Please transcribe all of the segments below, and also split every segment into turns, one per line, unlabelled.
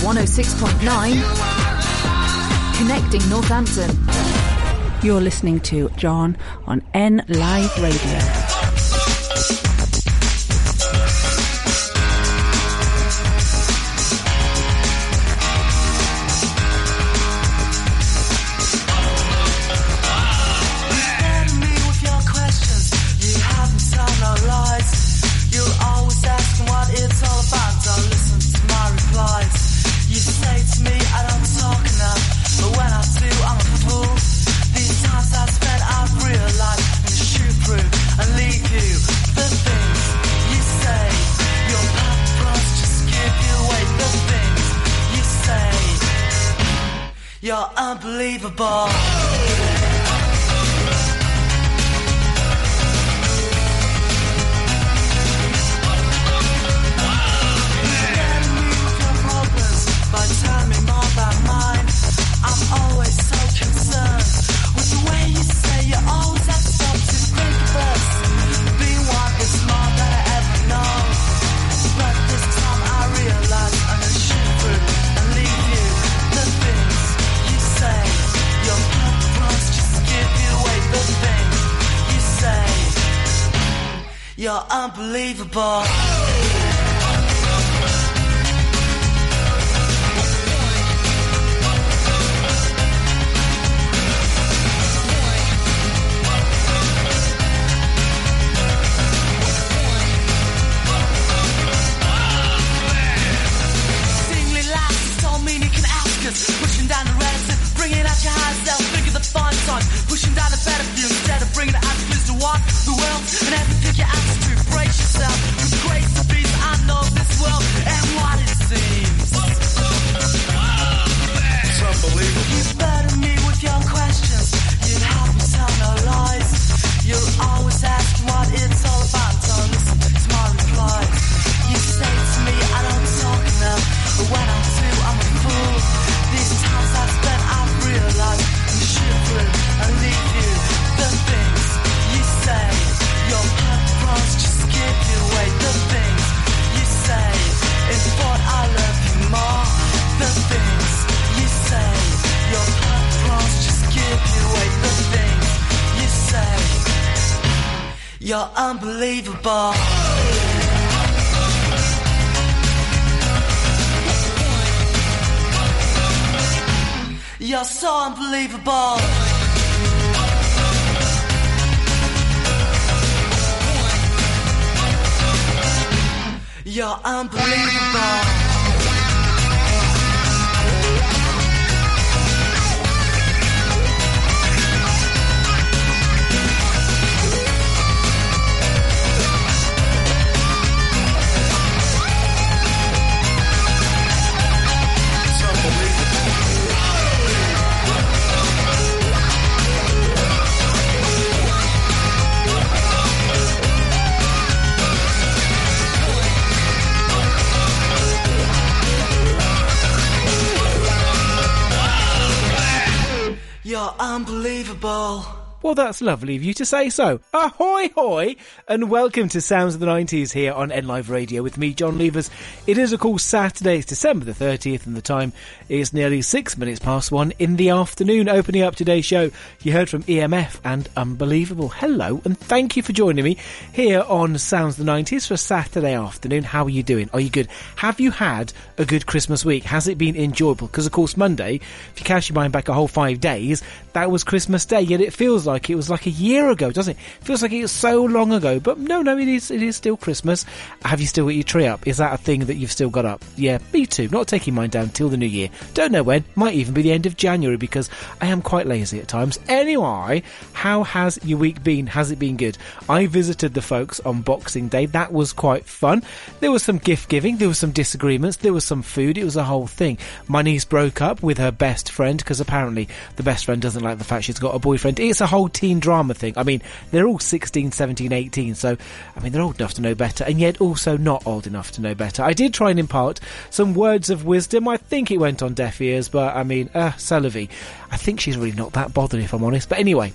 106.9. Connecting Northampton.
You're listening to John on N Live Radio. unbelievable. Bye.
Well, that's lovely of you to say so. Ahoy hoy! And welcome to Sounds of the 90s here on NLive Radio with me, John Levers. It is, of course, Saturday, it's December the 30th, and the time is nearly six minutes past one in the afternoon. Opening up today's show, you heard from EMF and Unbelievable. Hello, and thank you for joining me here on Sounds of the 90s for Saturday afternoon. How are you doing? Are you good? Have you had a good Christmas week? Has it been enjoyable? Because, of course, Monday, if you cash your mind back a whole five days, that was Christmas Day, yet it feels like it was like a year ago, doesn't it? it feels like it so long ago, but no, no, it is, it is still Christmas. Have you still got your tree up? Is that a thing that you've still got up? Yeah, me too. Not taking mine down till the new year. Don't know when. Might even be the end of January because I am quite lazy at times. Anyway, how has your week been? Has it been good? I visited the folks on Boxing Day. That was quite fun. There was some gift giving. There was some disagreements. There was some food. It was a whole thing. My niece broke up with her best friend because apparently the best friend doesn't like the fact she's got a boyfriend. It's a whole teen drama thing. I mean, they're all 16, 17, 18, so, I mean, they're old enough to know better, and yet also not old enough to know better. I did try and impart some words of wisdom. I think it went on deaf ears, but I mean, uh, I think she's really not that bothered, if I'm honest. But anyway,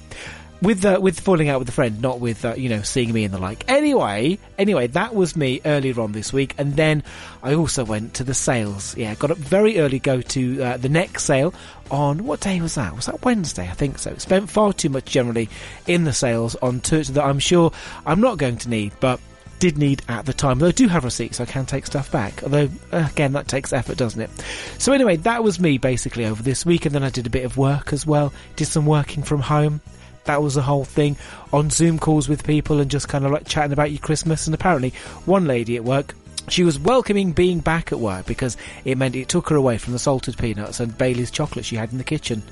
with uh, with falling out with a friend, not with uh, you know seeing me and the like. Anyway, anyway, that was me earlier on this week, and then I also went to the sales. Yeah, got up very early, go to uh, the next sale on what day was that? Was that Wednesday? I think so. Spent far too much generally in the sales on tours that I'm sure I'm not going to need, but did need at the time. Though I do have receipts, I can take stuff back. Although, uh, again, that takes effort, doesn't it? So anyway, that was me basically over this week, and then I did a bit of work as well. Did some working from home. That was the whole thing on Zoom calls with people and just kind of like chatting about your Christmas. And apparently, one lady at work she was welcoming being back at work because it meant it took her away from the salted peanuts and Bailey's chocolate she had in the kitchen.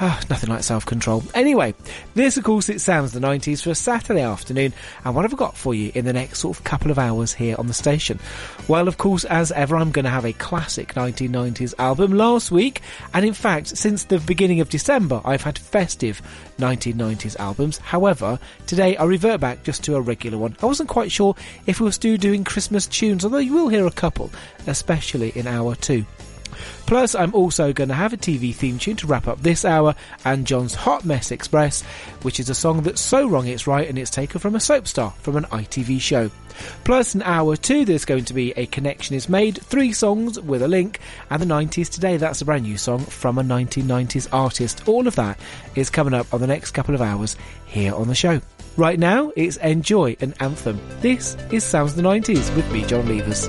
Ah, nothing like self control. Anyway, this, of course, it sounds the 90s for a Saturday afternoon. And what have I got for you in the next sort of couple of hours here on the station? Well, of course, as ever, I'm going to have a classic 1990s album last week. And in fact, since the beginning of December, I've had festive 1990s albums. However, today I revert back just to a regular one. I wasn't quite sure if we were still doing Christmas tunes, although you will hear a couple, especially in hour two. Plus, I'm also going to have a TV theme tune to wrap up this hour and John's Hot Mess Express, which is a song that's so wrong it's right and it's taken from a soap star from an ITV show. Plus, an hour two, there's going to be A Connection is Made, three songs with a link, and the 90s today, that's a brand new song from a 1990s artist. All of that is coming up on the next couple of hours here on the show. Right now, it's N-Joi an Anthem. This is Sounds of the 90s with me, John Levers.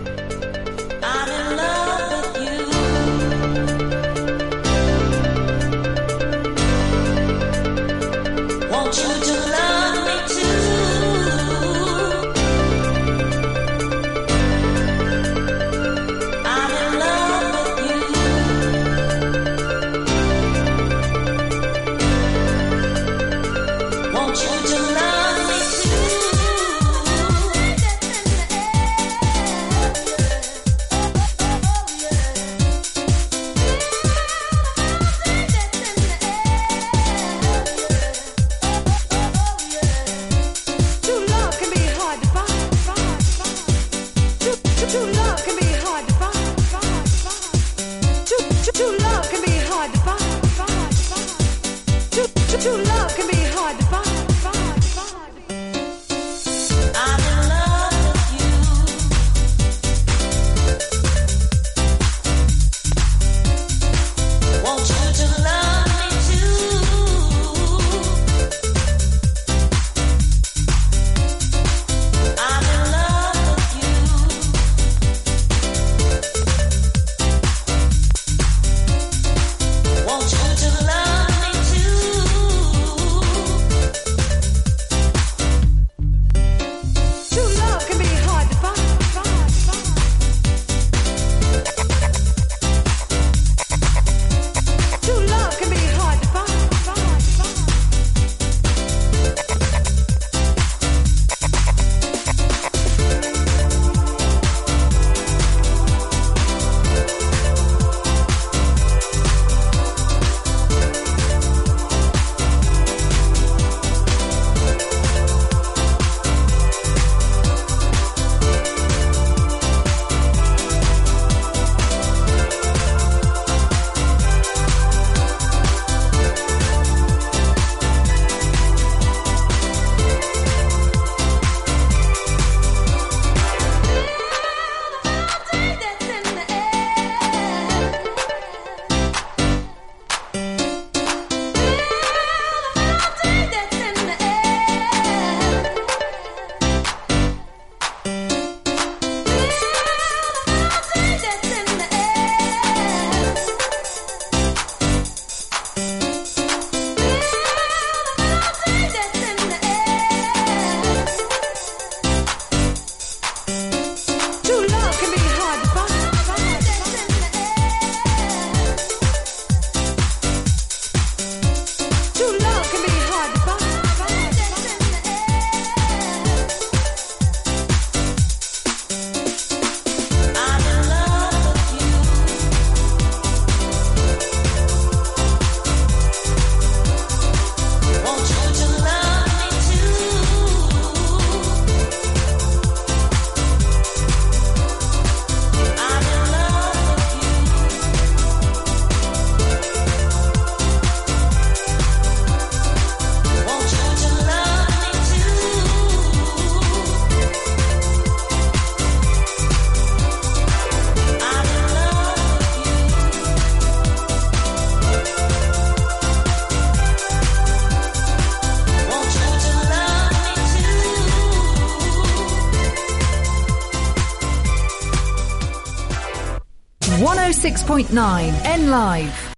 106.9 N Live.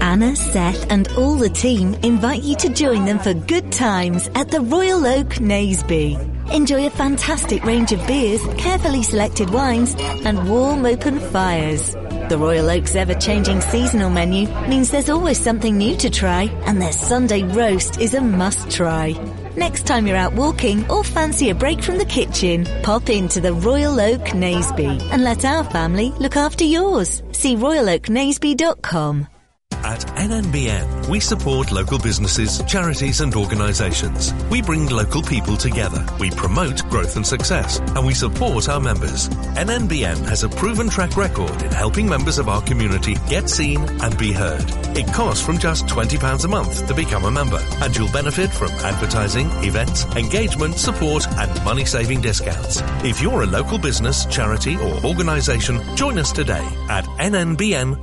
Anna, Seth, and all the team invite you to join them for good times at the Royal Oak Naseby. Enjoy a fantastic range of beers, carefully selected wines, and warm open fires. The Royal Oak's ever-changing seasonal menu means there's always something new to try, and their Sunday roast is a must-try. Next time you're out walking or fancy a break from the kitchen, pop into the Royal Oak Naseby and let our family look after yours. See royaloaknaseby.com.
At NNBN, we support local businesses, charities and organisations. We bring local people together. We promote growth and success, and we support our members. NNBN has a proven track record in helping members of our community get seen and be heard. It costs from just £20 a month to become a member, and you'll benefit from advertising, events, engagement, support and money-saving discounts. If you're a local business, charity or organisation, join us today at nnbn.co.uk.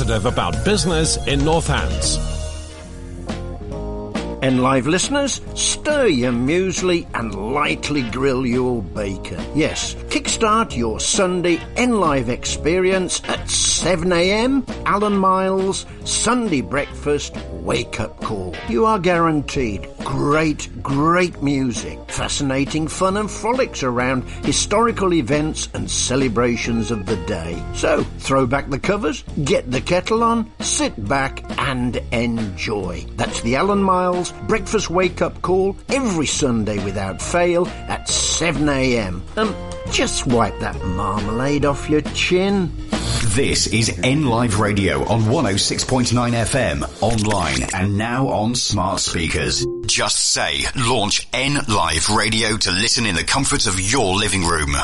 about business in Northants.
And live listeners, stir your muesli and lightly grill your bacon. Yes, kickstart your Sunday Live experience at 7am. Alan Miles, Sunday breakfast, wake up call. You are guaranteed great, great music, fascinating fun and frolics around historical events and celebrations of the day. So, throw back the covers, get the kettle on, sit back and enjoy. That's the Alan Miles breakfast wake up call every Sunday without fail at 7am. Um, just wipe that marmalade off your chin.
This is N Live Radio on 106.9 FM, online and now on smart speakers. Just say launch N Live Radio to listen in the comfort of your living room.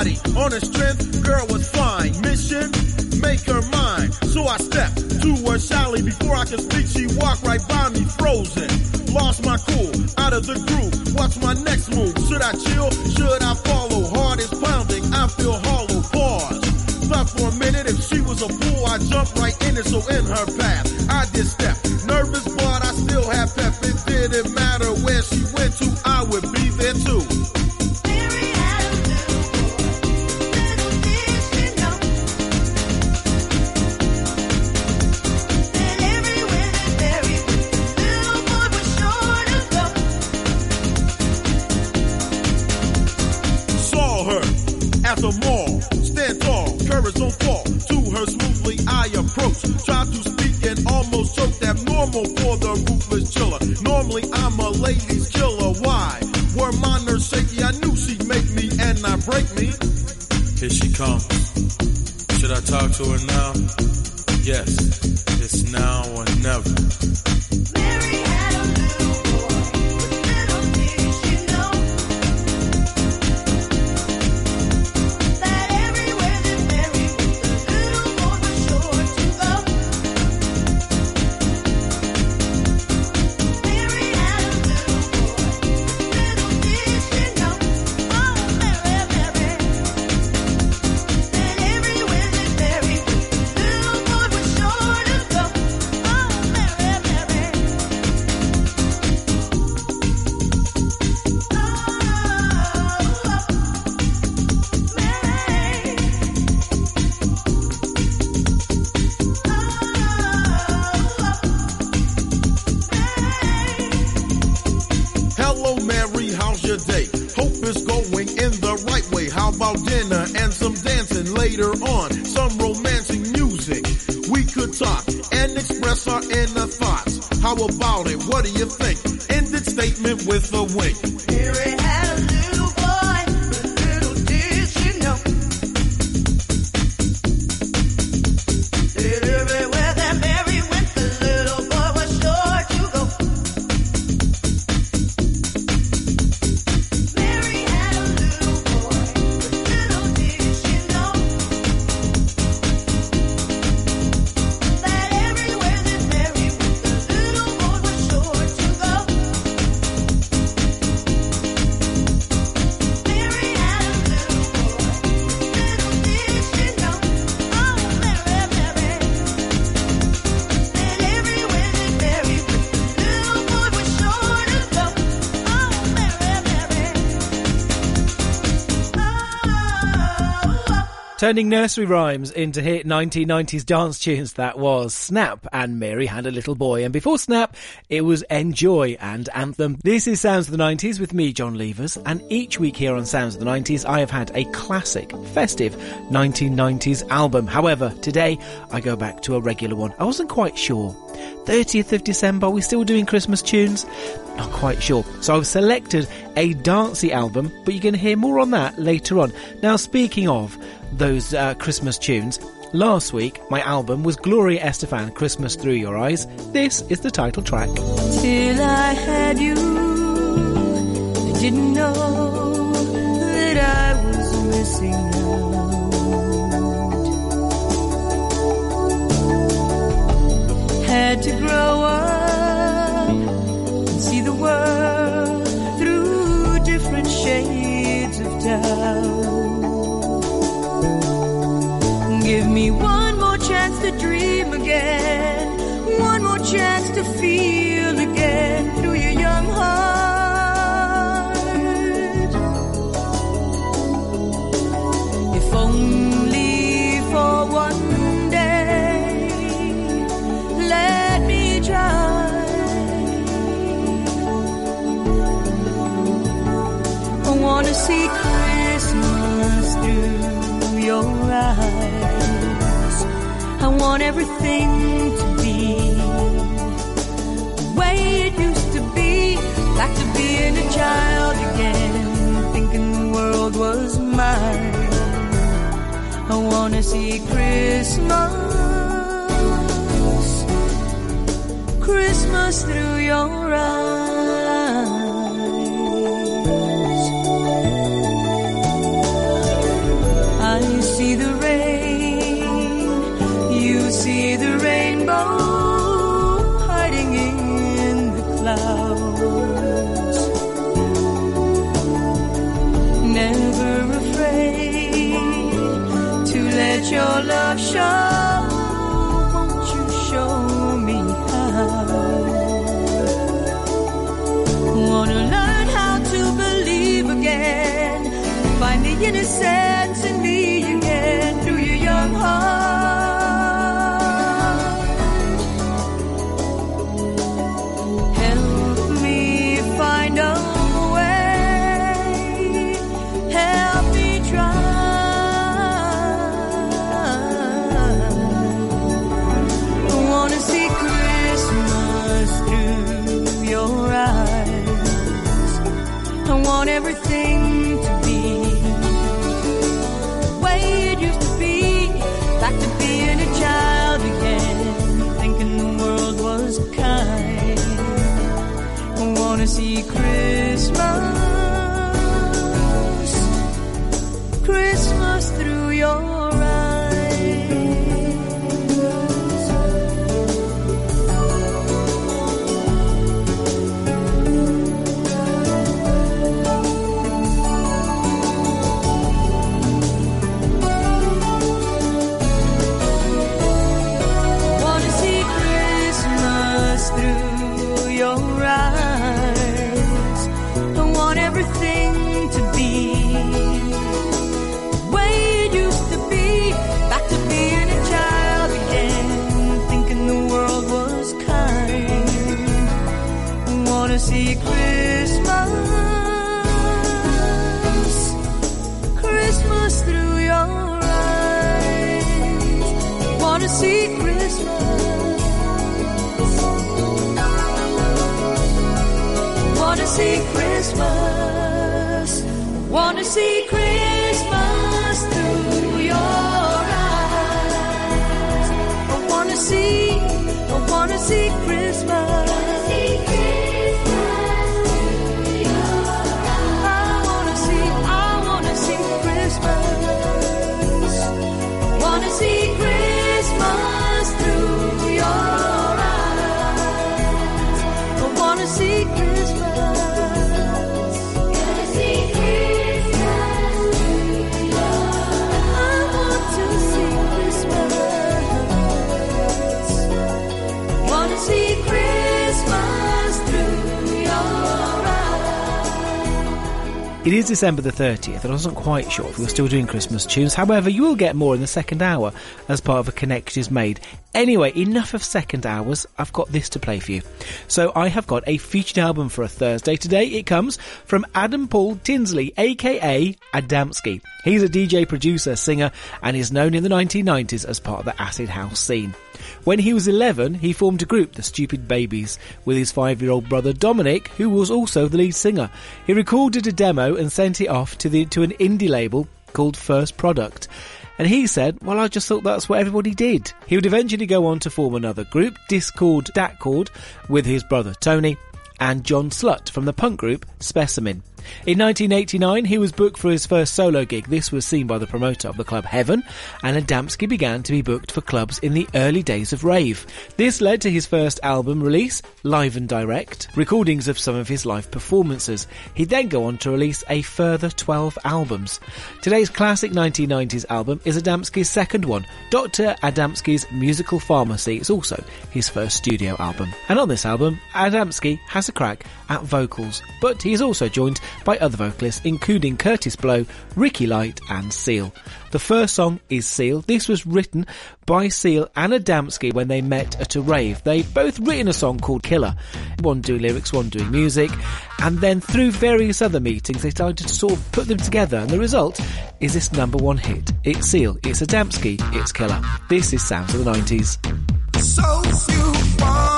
Body. On her strength, girl was fine. Mission, make her mine. So I stepped to her shyly. Before I could speak, she walked right by me, frozen. Lost my cool, out of the groove. What's my next move? Should I chill? Should I follow? Heart is pounding, I feel hollow. Pause. Thought for a minute, if she was a fool, I jumped right in it. So in her path, I did step. Nervous, but I still had pep. It didn't matter where she went to, I would be the mall, stand tall, courage don't fall. To her smoothly I approach, try to speak and almost choke. Abnormal for the ruthless chiller. Normally I'm a ladies killer. Why? Were my nerves shaky? I knew she'd make me and not break me. Here she comes. Should I talk to her now? Yes, it's now or never.
Turning nursery rhymes into hit 1990s dance tunes, that was Snap and Mary Had a Little Boy. And before Snap, it was N-Joi and Anthem. This is Sounds of the 90s with me, John Levers, and each week here on Sounds of the 90s, I have had a classic, festive 1990s album. However, today I go back to a regular one. I wasn't quite sure. 30th of December, are we still doing Christmas tunes? Not quite sure. So I've selected a dancey album, but you're going to hear more on that later on. Now, speaking of those uh, Christmas tunes, last week my album was Gloria Estefan, Christmas Through Your Eyes. This is the title track.
Till I had you, I didn't know that I was missing out. Had to grow up again, one more chance to feel again through your young heart. If only for one day, let me try. I wanna see want everything to be the way it used to be, back to being a child again, thinking the world was mine. I wanna see Christmas, Christmas through your eyes. Your love
December the 30th, and I wasn't quite sure if we were still doing Christmas tunes. However, you will get more in the second hour as part of a Connect is Made. Anyway, enough of second hours. I've got this to play for you. So I have got a featured album for a Thursday today. It comes from Adam Paul Tinsley, aka Adamski. He's a DJ, producer, singer, and is known in the 1990s as part of the acid house scene. When he was 11, he formed a group, the Stupid Babies, with his five-year-old brother Dominic, who was also the lead singer. He recorded a demo and sent it off to the to an indie label called Fast Product. And he said, well, I just thought that's what everybody did. He would eventually go on to form another group, Diskord Datkord, with his brother Tony and John Slut from the punk group Specimen. In 1989, he was booked for his first solo gig. This was seen by the promoter of the club Heaven, and Adamski began to be booked for clubs in the early days of rave. This led to his first album release, Live and Direct, recordings of some of his live performances. He'd then go on to release a further 12 albums. Today's classic 1990s album is Adamski's second one, Dr. Adamski's Musical Pharmacy. It's also his first studio album. And on this album, Adamski has a crack at vocals, but he is also joined by other vocalists including Kurtis Blow, Ricky Light and Seal. The first song is Seal. This was written by Seal and Adamski when they met at a rave. They'd both written a song called Killer. One doing lyrics, one doing music. And then through various other meetings, they started to sort of put them together. And the result is this number one hit. It's Seal, it's Adamski, it's Killer. This is Sounds of the 90s.
So you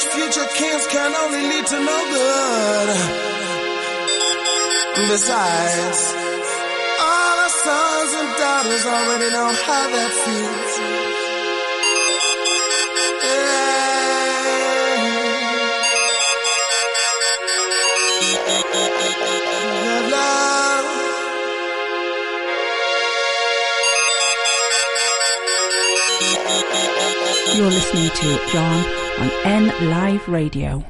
such future kings can only lead to no good. Besides, all our sons and daughters already know how that feels.
You're listening to John on N Live Radio.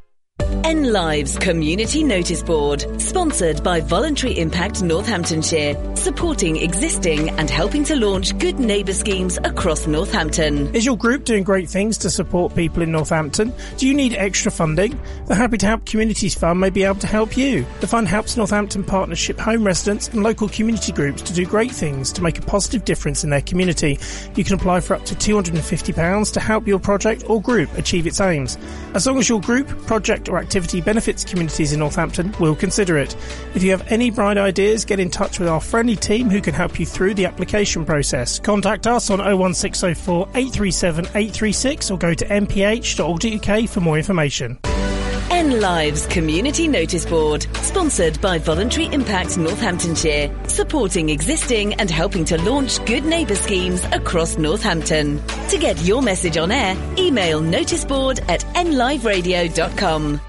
N Lives Community Notice Board, sponsored by Voluntary Impact Northamptonshire, supporting existing and helping to launch good neighbour schemes across Northampton.
Is your group doing great things to support people in Northampton? Do you need extra funding? The Happy to Help Communities Fund may be able to help you. The fund helps Northampton Partnership home residents and local community groups to do great things to make a positive difference in their community. You can apply for up to £250 to help your project or group achieve its aims. As long as your group, project or activity benefits communities in Northampton, we'll consider it. If you have any bright ideas, get in touch with our friendly team who can help you through the application process. Contact us on 01604 837 836 or go to nph.org.uk for more information.
N Lives Community Notice Board, sponsored by Voluntary Impact Northamptonshire, supporting existing and helping to launch good neighbour schemes across Northampton. To get your message on air, email noticeboard at nliveradio.com.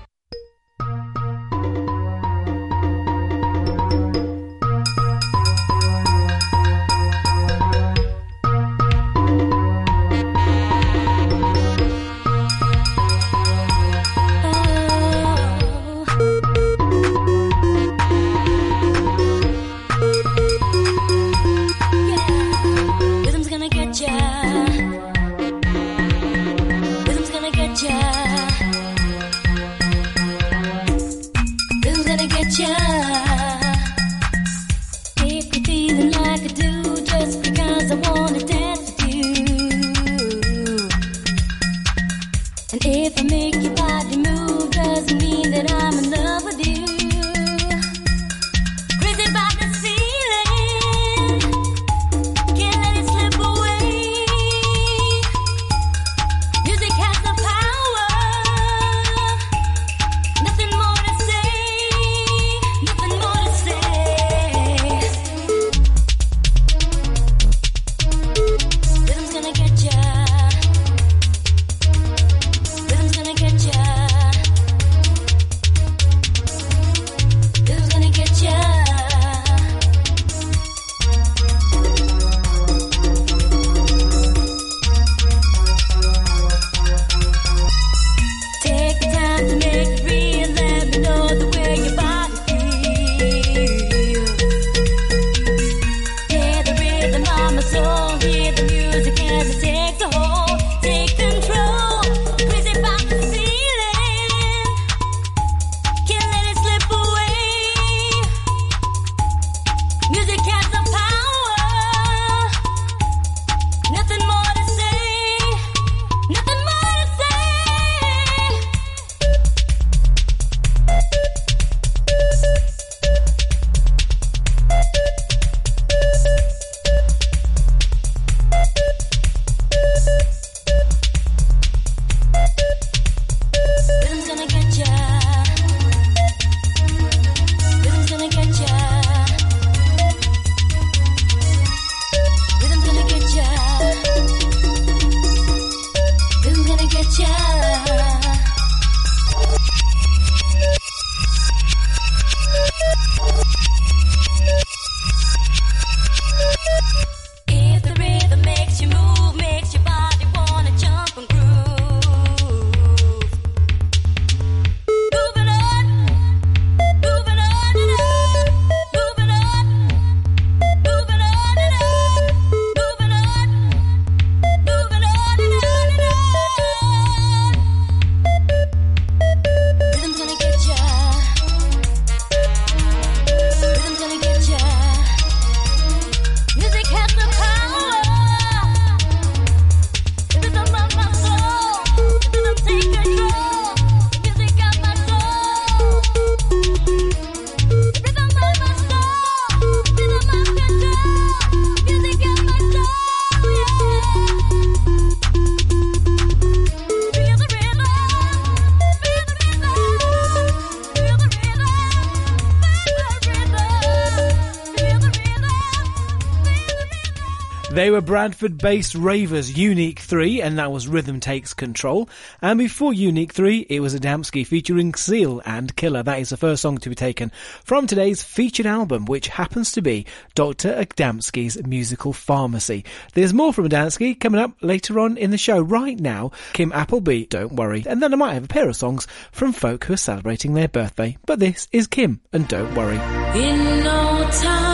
Bradford based Ravers Unique 3, and that was Rhythm Takes Control. And before Unique 3, it was Adamski featuring Seal and Killer. That is the first song to be taken from today's featured album, which happens to be Dr. Adamski's Musical Pharmacy. There's more from Adamski coming up later on in the show. Right now, Kim Appleby, Don't Worry. And then I might have a pair of songs from folk who are celebrating their birthday. But this is Kim and
Don't Worry. In no time.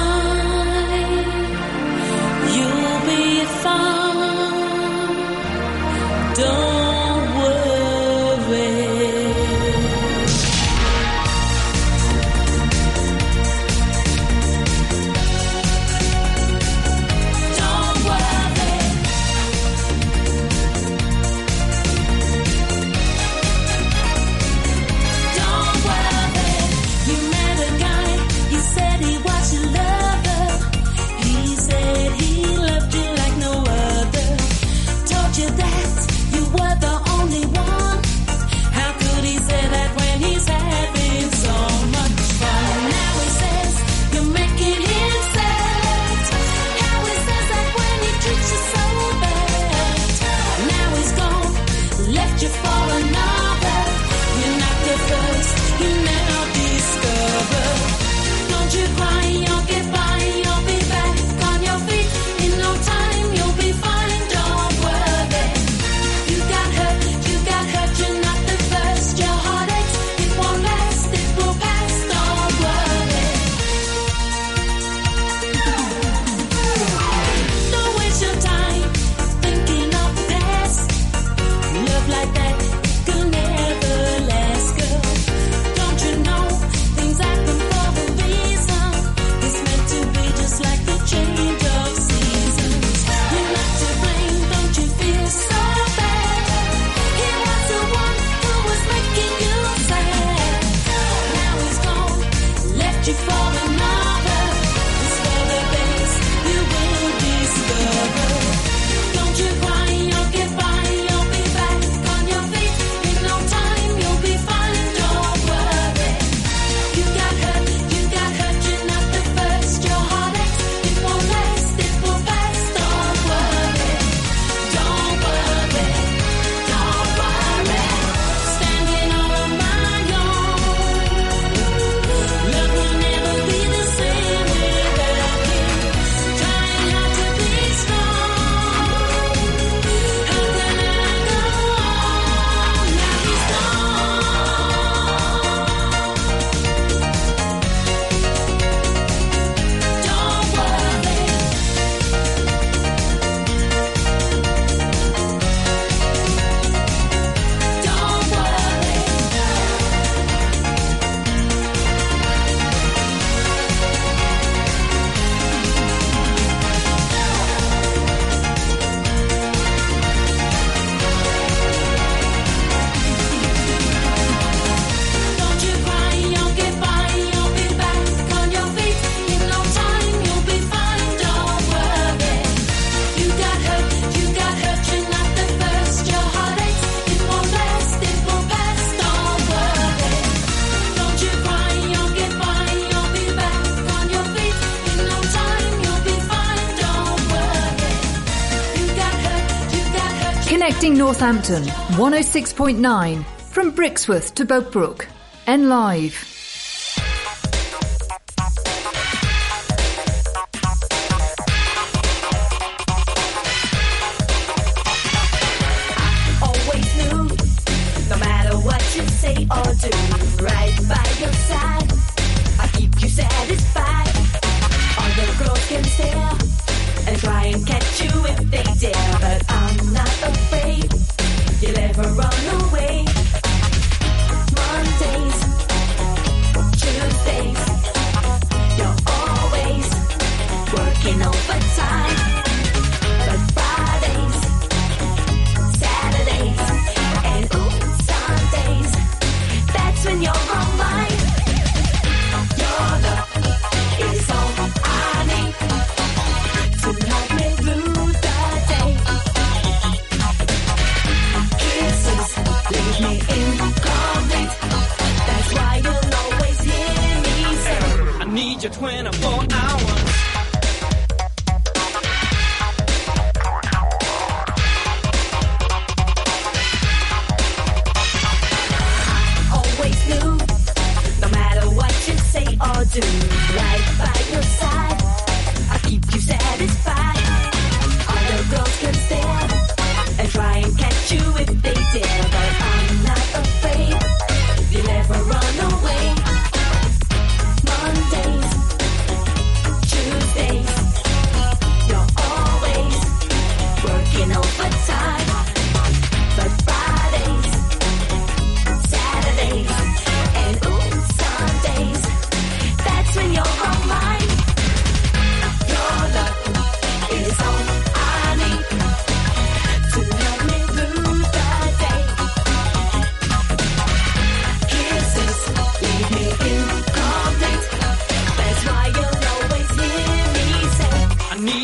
Southampton, 106.9 from Brixworth to Boatbrook, and live.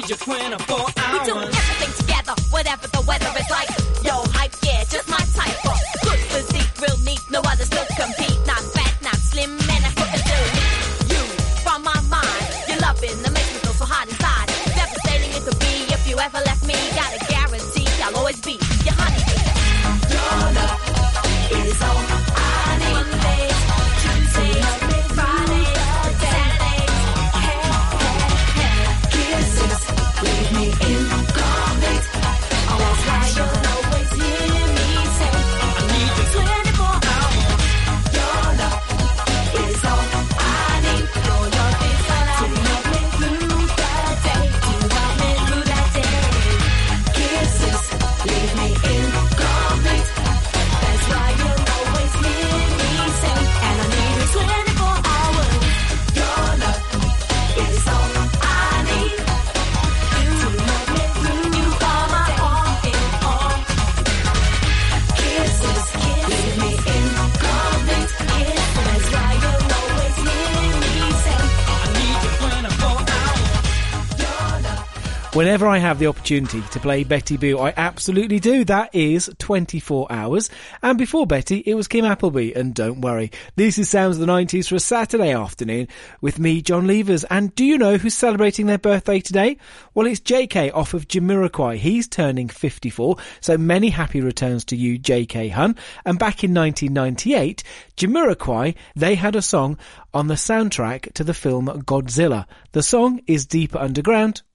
need you
24 hours.
We do everything together, whatever the weather is like. Yo,
Whenever I have the opportunity to play Betty Boo, I absolutely do. That is 24 hours. And before Betty, it was Kim Appleby. And don't worry, this is Sounds of the 90s for a Saturday afternoon with me, John Levers. And do you know who's celebrating their birthday today? Well, it's Jay Kay off of Jamiroquai. He's turning 54. So many happy returns to you, Jay Kay Hun. And back in 1998, Jamiroquai, they had a song on the soundtrack to the film Godzilla. The song is Deep Underground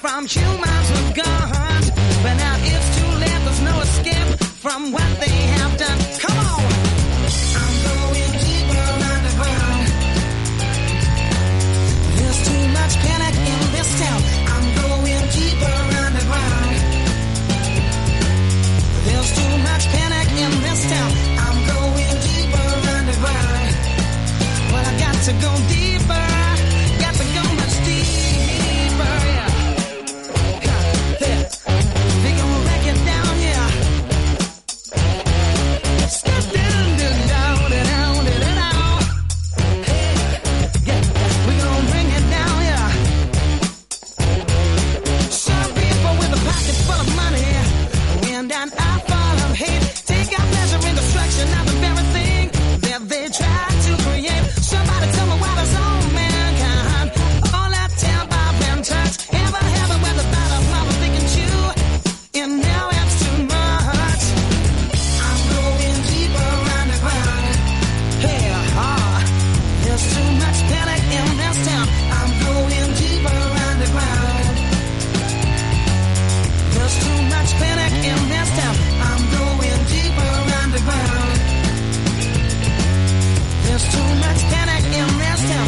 from humans with guns. But now it's too late, there's no escape from what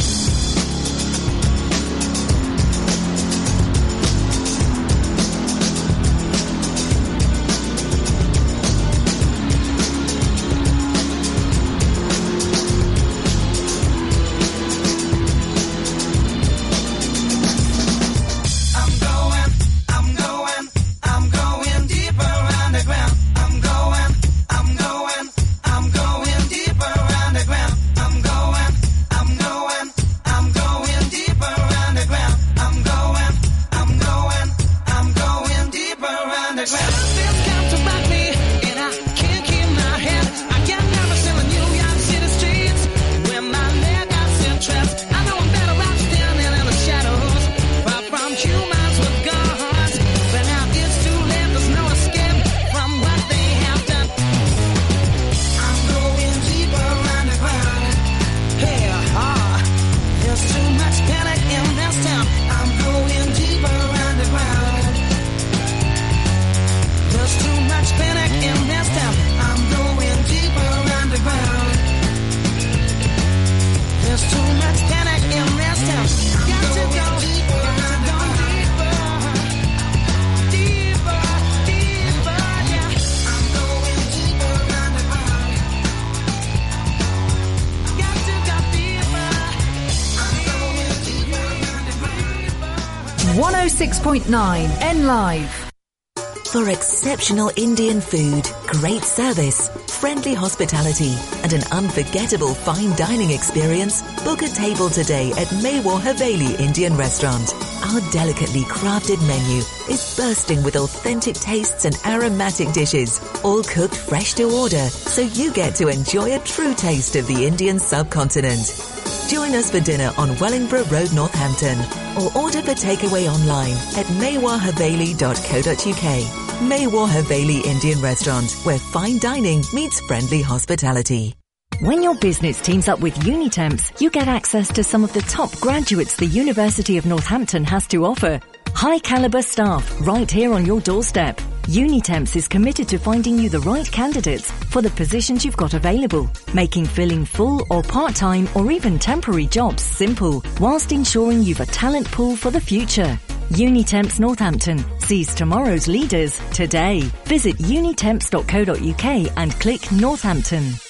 Peace.
106.9 N Live.
For exceptional Indian food, great service, friendly hospitality, and an unforgettable fine dining experience, book a table today at Maywar Haveli Indian Restaurant. Our delicately crafted menu is bursting with authentic tastes and aromatic dishes, all cooked fresh to order, so you get to enjoy a true taste of the Indian subcontinent. Join us for dinner on Wellingborough Road, Northampton, or order for takeaway online at maywarhaveli.co.uk. Maywar Haveli Indian Restaurant, where fine dining meets friendly hospitality.
When your business teams up with Unitemps, you get access to some of the top graduates the University of Northampton has to offer. High caliber staff right here on your doorstep. Unitemps is committed to finding you the right candidates for the positions you've got available, making filling full or part-time or even temporary jobs simple, whilst ensuring you've a talent pool for the future. Unitemps Northampton sees tomorrow's leaders today. Visit unitemps.co.uk and click Northampton.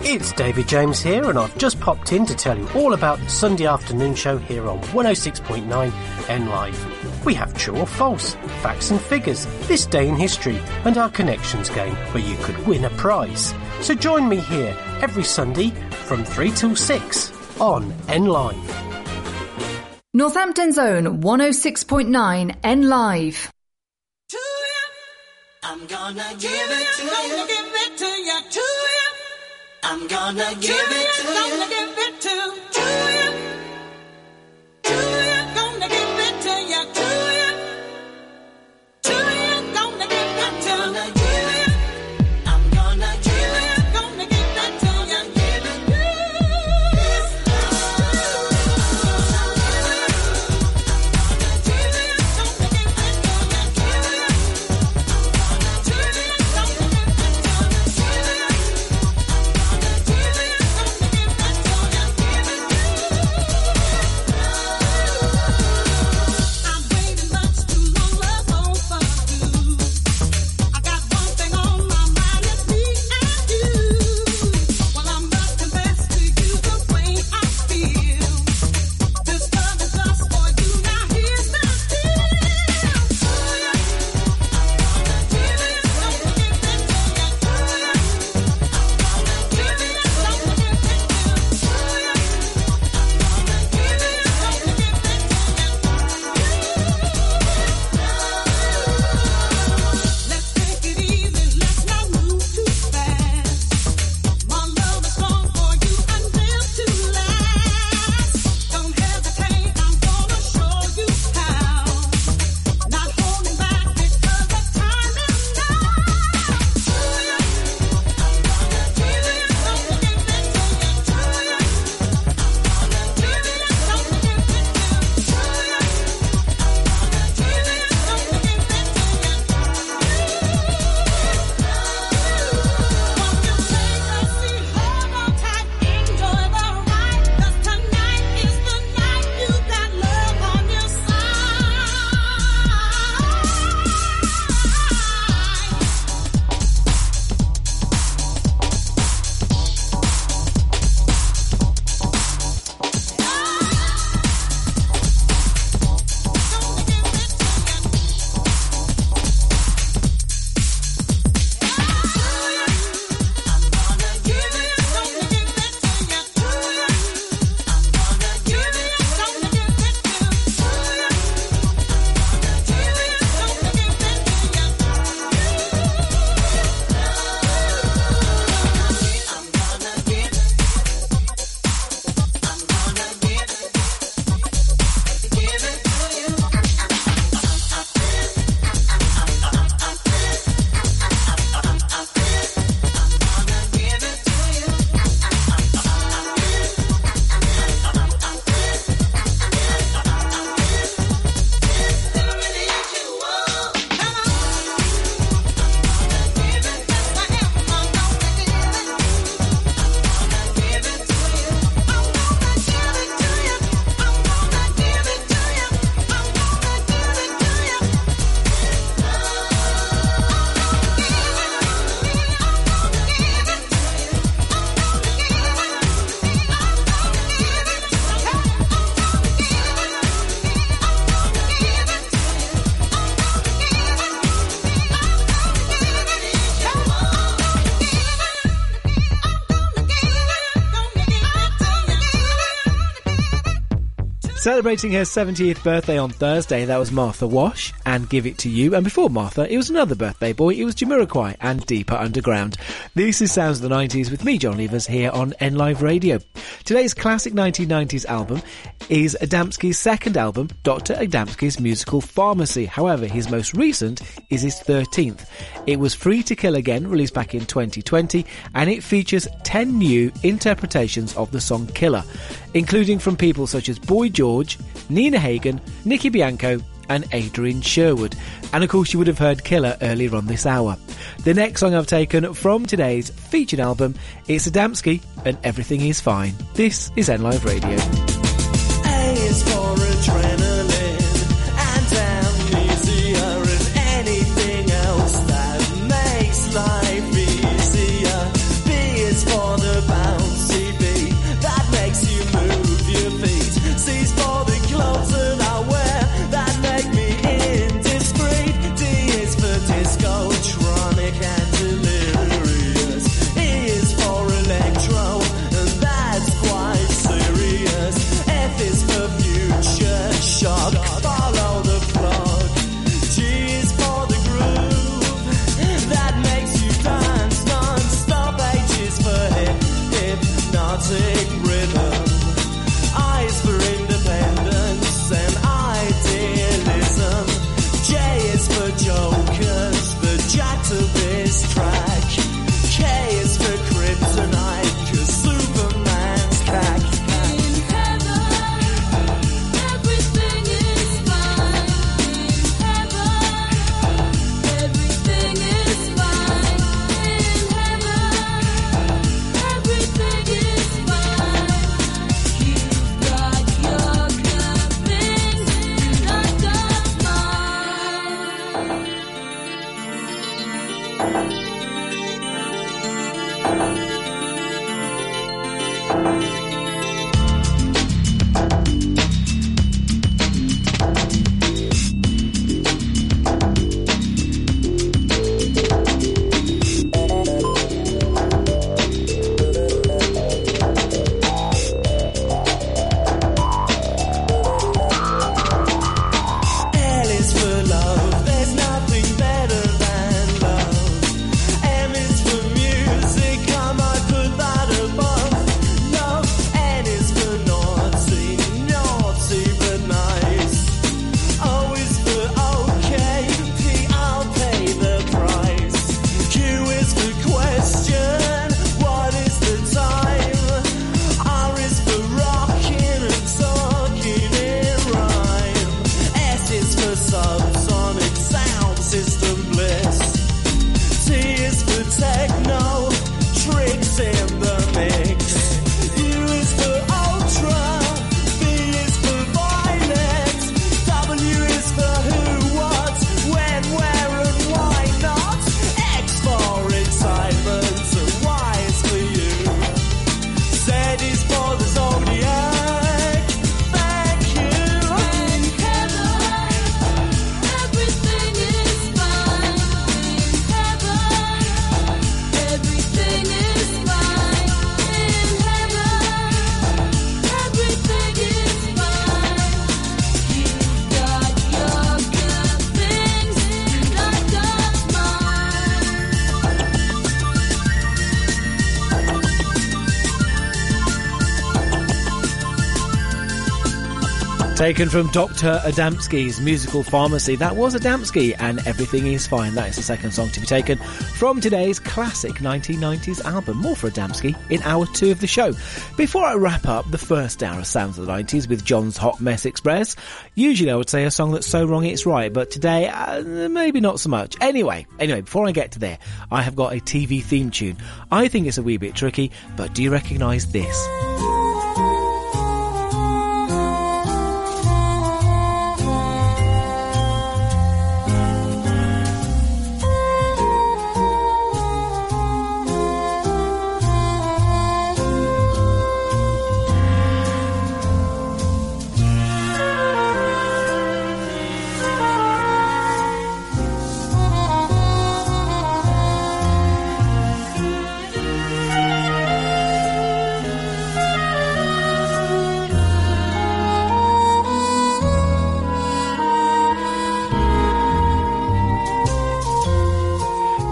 It's David James here, and I've just popped in to tell you all about the Sunday afternoon show here on 106.9 N Live. We have true or false, facts and figures, this day in history, and our connections game where you could win a prize. So join me here every Sunday from 3 till 6 on N Live.
Northampton's own 106.9 N Live.
I'm gonna give it to you. give it to you. To you. I'm gonna give it to you. Gonna give it to, to you.
Celebrating her 70th birthday on Thursday, that was Martha Wash and Give It To You. And before Martha, it was another birthday boy. It was Jamiroquai and Deeper Underground. This is Sounds of the 90s with me, John Levers, here on N Live Radio. Today's classic 1990s album is Adamski's second album, Dr. Adamski's Musical Pharmacy. However, his most recent is his 13th. It was Free to Kill Again, released back in 2020, and it features 10 new interpretations of the song Killer, including from people such as Boy George, Nina Hagen, Nicky Bianco, and Adrian Sherwood. And of course, you would have heard Killer earlier on this hour. The next song I've taken from today's featured album is Adamski and Everything Is Fine. This is N Live Radio.
For
Taken from Dr. Adamski's musical pharmacy. That was Adamski and Everything is Fine. That is the second song to be taken from today's classic 1990s album. More for Adamski in hour two of the show. Before I wrap up the first hour of Sounds of the 90s with John's Hot Mess Express, usually I would say a song that's so wrong it's right, but today, uh, maybe not so much. Anyway, anyway, before I get to there, I have got a TV theme tune. I think it's a wee bit tricky, but do you recognise this?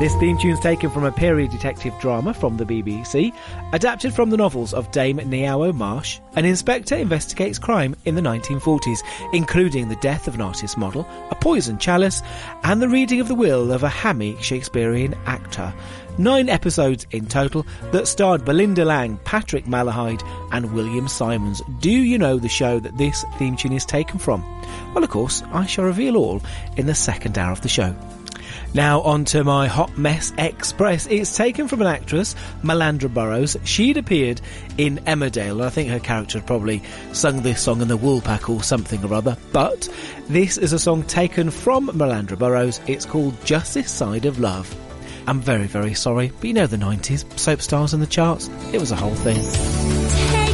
This theme tune's taken from a period detective drama from the BBC, adapted from the novels of Dame Ngaio Marsh. An inspector investigates crime in the 1940s, including the death of an artist model, a poisoned chalice, and the reading of the will of a hammy Shakespearean actor. Nine episodes in total that starred Belinda Lang, Patrick Malahide, and William Simons. Do you know the show that this theme tune is taken from? Well, of course, I shall reveal all in the second hour of the show. Now on to my Hot Mess Express. It's taken from an actress, Malandra Burrows. She'd appeared in Emmerdale, and I think her character had probably sung this song in the Woolpack or something or other. But this is a song taken from Malandra Burrows. It's called Just This Side of Love. I'm very, very sorry, but you know the 90s, soap stars in the charts. It was a whole thing.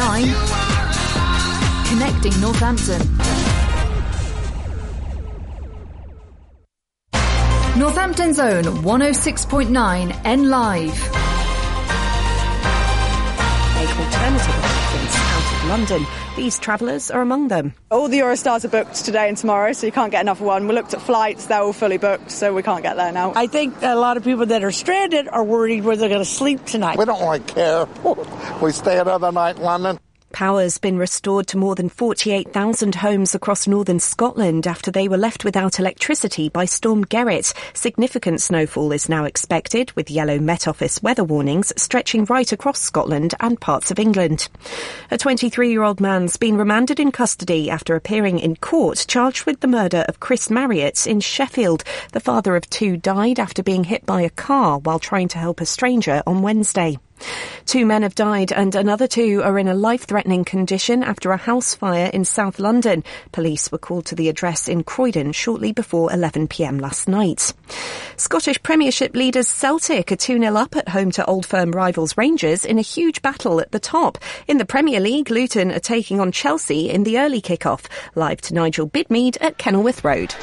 106.9. Connecting Northampton. Northampton Zone 106.9 N Live.
Make alternative options out of London. These travellers are among them.
All the Eurostars are booked today and tomorrow, so you can't get another one. We looked at flights, they're all fully booked, so we can't get there now.
I think a lot of people that are stranded are worried where they're going to sleep tonight.
We don't really care. We in London.
Power's been restored to more than 48,000 homes across northern Scotland after they were left without electricity by Storm Gerrit. Significant snowfall is now expected, with yellow Met Office weather warnings stretching right across Scotland and parts of England. A 23-year-old man's been remanded in custody after appearing in court charged with the murder of Chris Marriott in Sheffield. The father of two died after being hit by a car while trying to help a stranger on Wednesday. Two men have died and another two are in a life-threatening condition after a house fire in South London. Police were called to the address in Croydon shortly before 11pm last night. Scottish Premiership leaders Celtic are 2-0 up at home to old firm rivals Rangers in a huge battle at the top. In the Premier League, Luton are taking on Chelsea in the early kick-off. Live to Nigel Bidmead at Kenilworth Road.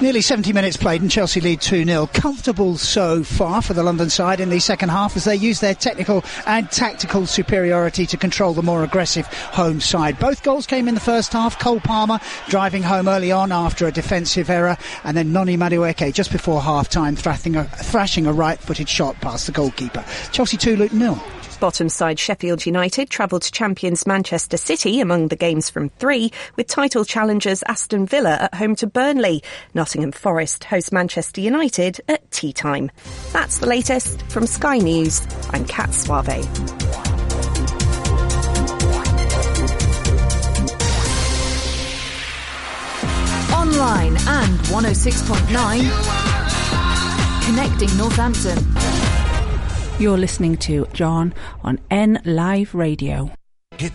Nearly 70 minutes played and Chelsea lead 2-0. Comfortable so far for the London side in the second half as they use their technical and tactical superiority to control the more aggressive home side. Both goals came in the first half. Cole Palmer driving home early on after a defensive error and then Noni Madueke just before half-time thrashing a, thrashing a right-footed shot past the goalkeeper. Chelsea 2, Luton nil.
Bottom side Sheffield United travelled to champions Manchester City among the games from three, with title challengers Aston Villa at home to Burnley. Nottingham Forest host Manchester United at tea time. That's the latest from Sky News. I'm Kat Suave.
Online and 106.9. Connecting Northampton.
You're listening to John on N Live Radio.
Get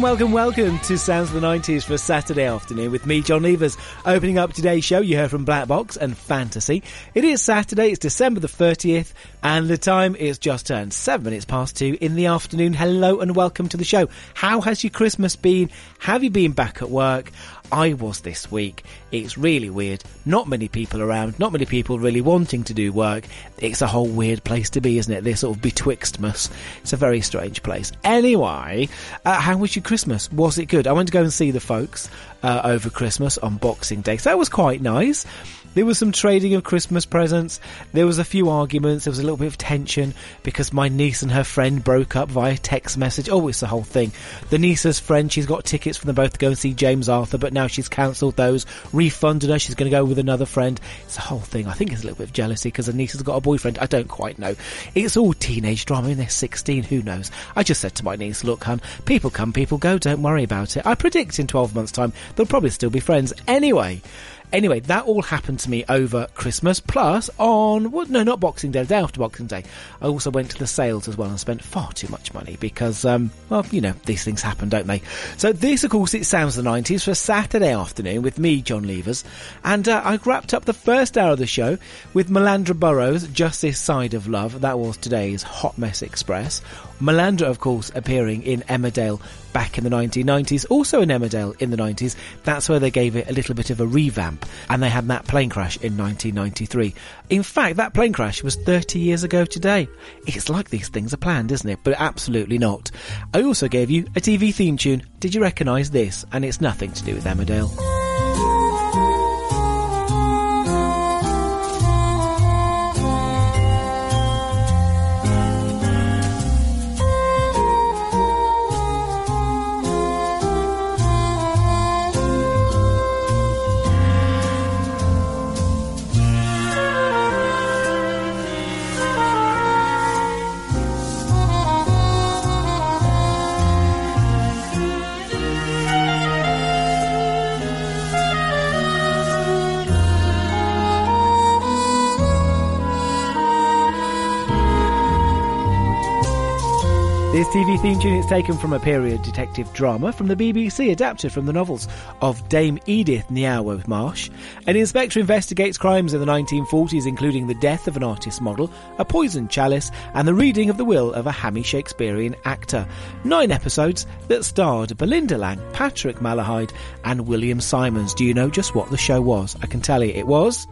Welcome, welcome, welcome to Sounds of the 90s for Saturday afternoon with me, John Levers. Opening up today's show, you heard from Black Box and Fantasy. It is Saturday, it's December the 30th, and the time is just turned seven minutes past two in the afternoon. Hello and welcome to the show. How has your Christmas been? Have you been back at work? I was this week. It's really weird. Not many people around, not many people really wanting to do work. It's a whole weird place to be, isn't it? This sort of betwixtmas. It's a very strange place. Anyway, uh, how was your Christmas? Was it good? I went to go and see the folks uh, over Christmas on Boxing Day. So that was quite nice. There was some trading of Christmas presents. There was a few arguments. There was a little bit of tension because my niece and her friend broke up via text message. Oh, it's the whole thing. The niece's friend, she's got tickets for them both to go and see James Arthur, but now she's cancelled those, refunded her. She's going to go with another friend. It's a whole thing. I think it's a little bit of jealousy because the niece has got a boyfriend. I don't quite know. It's all teenage drama. Mean, they're 16. Who knows? I just said to my niece, look, hun, people come, people go. Don't worry about it. I predict in 12 months' time they'll probably still be friends. Anyway. Anyway, that all happened to me over Christmas. Plus, on what? No, not Boxing Day. The day after Boxing Day, I also went to the sales as well and spent far too much money because, um, well, you know, these things happen, don't they? So this, of course, it sounds the nineties for a Saturday afternoon with me, John Levers, and uh, I wrapped up the first hour of the show with Malandra Burrows, "Just This Side of Love." That was today's Hot Mess Express. Malandra, of course, appearing in Emmerdale back in the 1990s, also in Emmerdale in the 90s. That's where they gave it a little bit of a revamp, and they had that plane crash in 1993. In fact, that plane crash was 30 years ago today. It's like these things are planned, isn't it? But absolutely not. I also gave you a TV theme tune. Did you recognise this? And it's nothing to do with Emmerdale. This TV theme tune is taken from a period detective drama from the BBC, adapted from the novels of Dame Edith Ngaio Marsh. An inspector investigates crimes in the 1940s, including the death of an artist model, a poisoned chalice, and the reading of the will of a hammy Shakespearean actor. Nine episodes that starred Belinda Lang, Patrick Malahide, and William Simons. Do you know just what the show was? I can tell you it was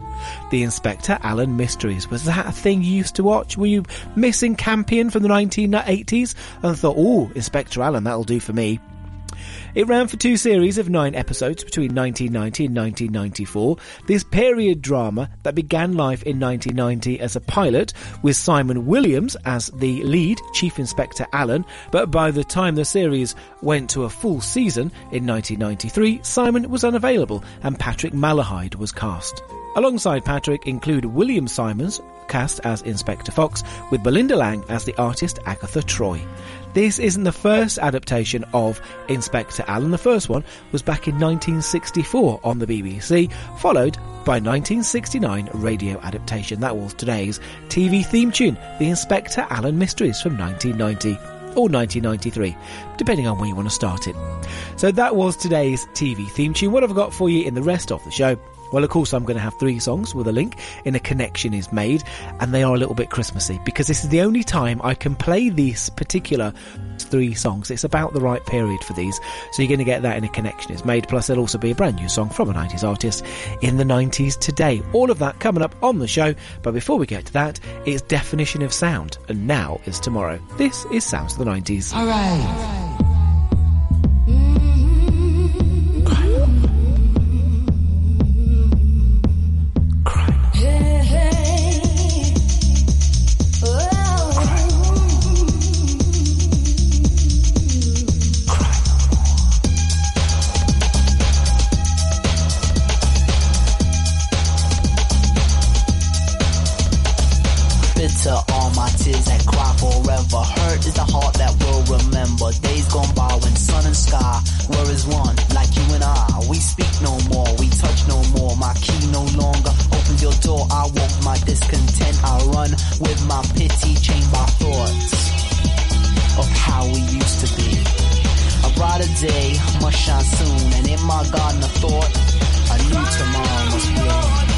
The Inspector Alleyn Mysteries. Was that a thing you used to watch? Were you missing Campion from the 1980s? And thought, oh, Inspector Alleyn, that'll do for me. It ran for two series of nine episodes between 1990 and 1994. This period drama that began life in 1990 as a pilot with Simon Williams as the lead, Chief Inspector Alleyn, but by the time the series went to a full season in 1993, Simon was unavailable and Patrick Malahide was cast. Alongside Patrick include William Simons, cast as Inspector Fox, with Belinda Lang as the artist Agatha Troy. This isn't the first adaptation of Inspector Alleyn. The first one was back in 1964 on the BBC, followed by 1969 radio adaptation. That was today's TV theme tune, The Inspector Alleyn Mysteries from 1990 or 1993, depending on when you want to start it. So that was today's TV theme tune. What have I got for you in the rest of the show? Well, of course, I'm going to have three songs with a link in a connection is made, and they are a little bit Christmassy because this is the only time I can play these particular three songs. It's about the right period for these, so you're going to get that in a connection is made. Plus, there'll also be a brand new song from a 90s artist in the 90s today. All of that coming up on the show, but before we get to that, it's definition of sound, and now is tomorrow. This is Sounds of the 90s.
All right.
Bitter as one, like you and I. We speak no more, we touch no more. My key no longer opens your door. I walk my discontent. I run with my pity, chained by thoughts of how we used to be. I ride
shine soon. And in my garden of thought, a new tomorrow must bloom.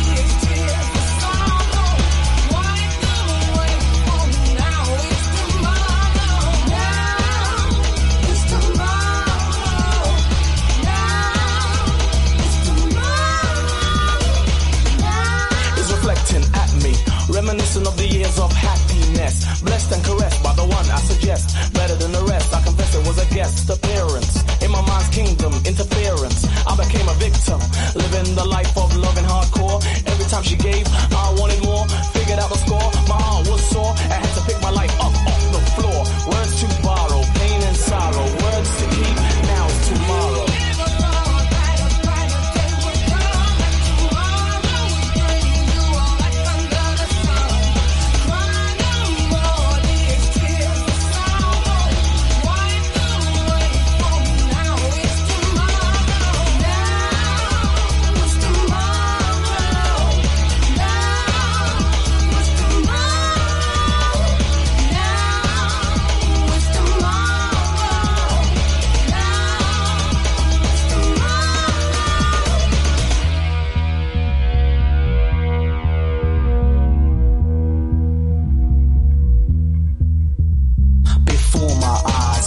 Reminiscent of the years of happiness. Blessed and caressed by the one I suggest. Better than the rest, I confess it was a guest appearance. In my mind's kingdom, interference. I became a victim, living the life of love and hardcore. Every time she gave, I wanted more. Figured out the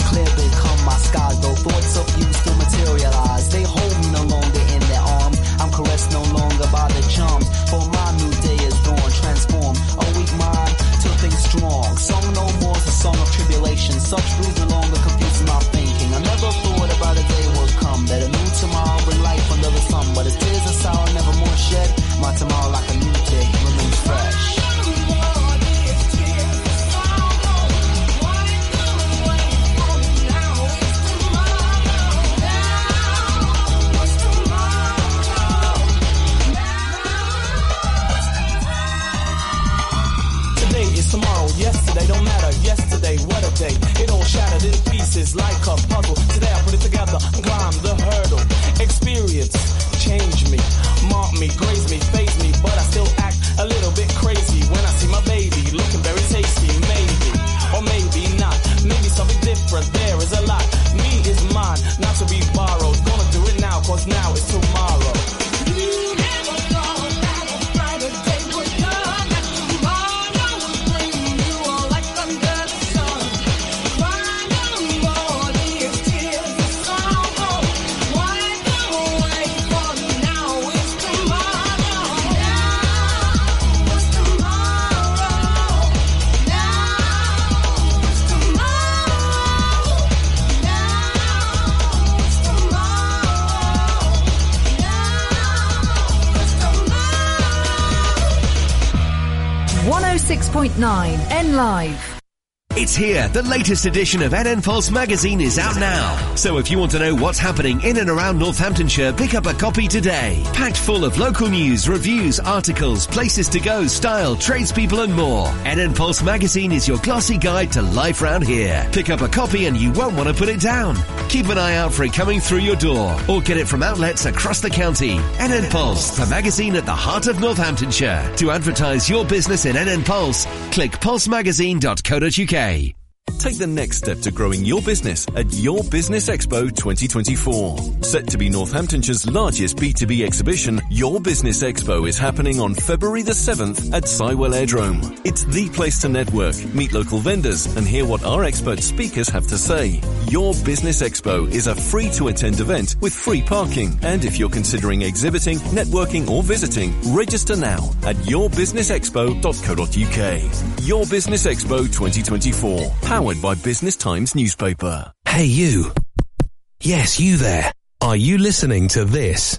Clear become my sky. though thoughts of you
Here. The latest edition of NN Pulse magazine is out now. So if you want to know what's happening in and around Northamptonshire, pick up a copy today. Packed full of local news, reviews, articles, places to go, style, tradespeople and more. NN Pulse magazine is your glossy guide to life round here. Pick up a copy and you won't want to put it down. Keep an eye out for it coming through your door or get it from outlets across the county. NN Pulse, the magazine at the heart of Northamptonshire. To advertise your business in NN Pulse, click pulsemagazine.co.uk.
Take the next step to growing your business at Your Business Expo 2024. Set to be Northamptonshire's largest B2B exhibition, Your Business Expo is happening on February the 7th at Sywell Aerodrome. It's the place to network, meet local vendors, and hear what our expert speakers have to say. Your Business Expo is a free to attend event with free parking. And if you're considering exhibiting, networking, or visiting, register now at yourbusinessexpo.co.uk. Your Business Expo 2024, powered by Business Times newspaper.
Hey, you. Yes, you there. Are you listening to this?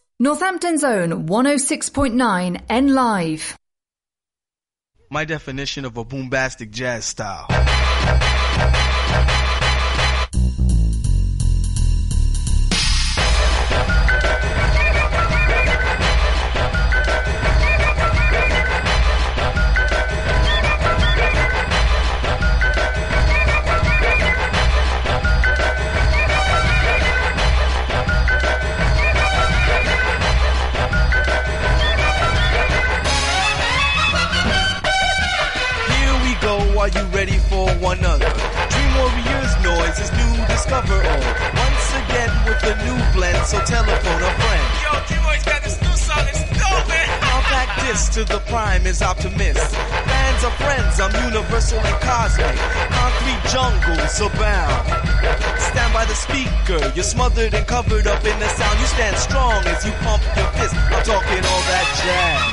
Northampton's own 106.9 N Live.
My definition of a boombastic jazz style. To the prime is optimist. Fans are friends, I'm universal and cosmic. Concrete jungles abound. Stand by the speaker, you're smothered and covered up in the sound. You stand strong as you pump your fist. I'm talking all that jazz.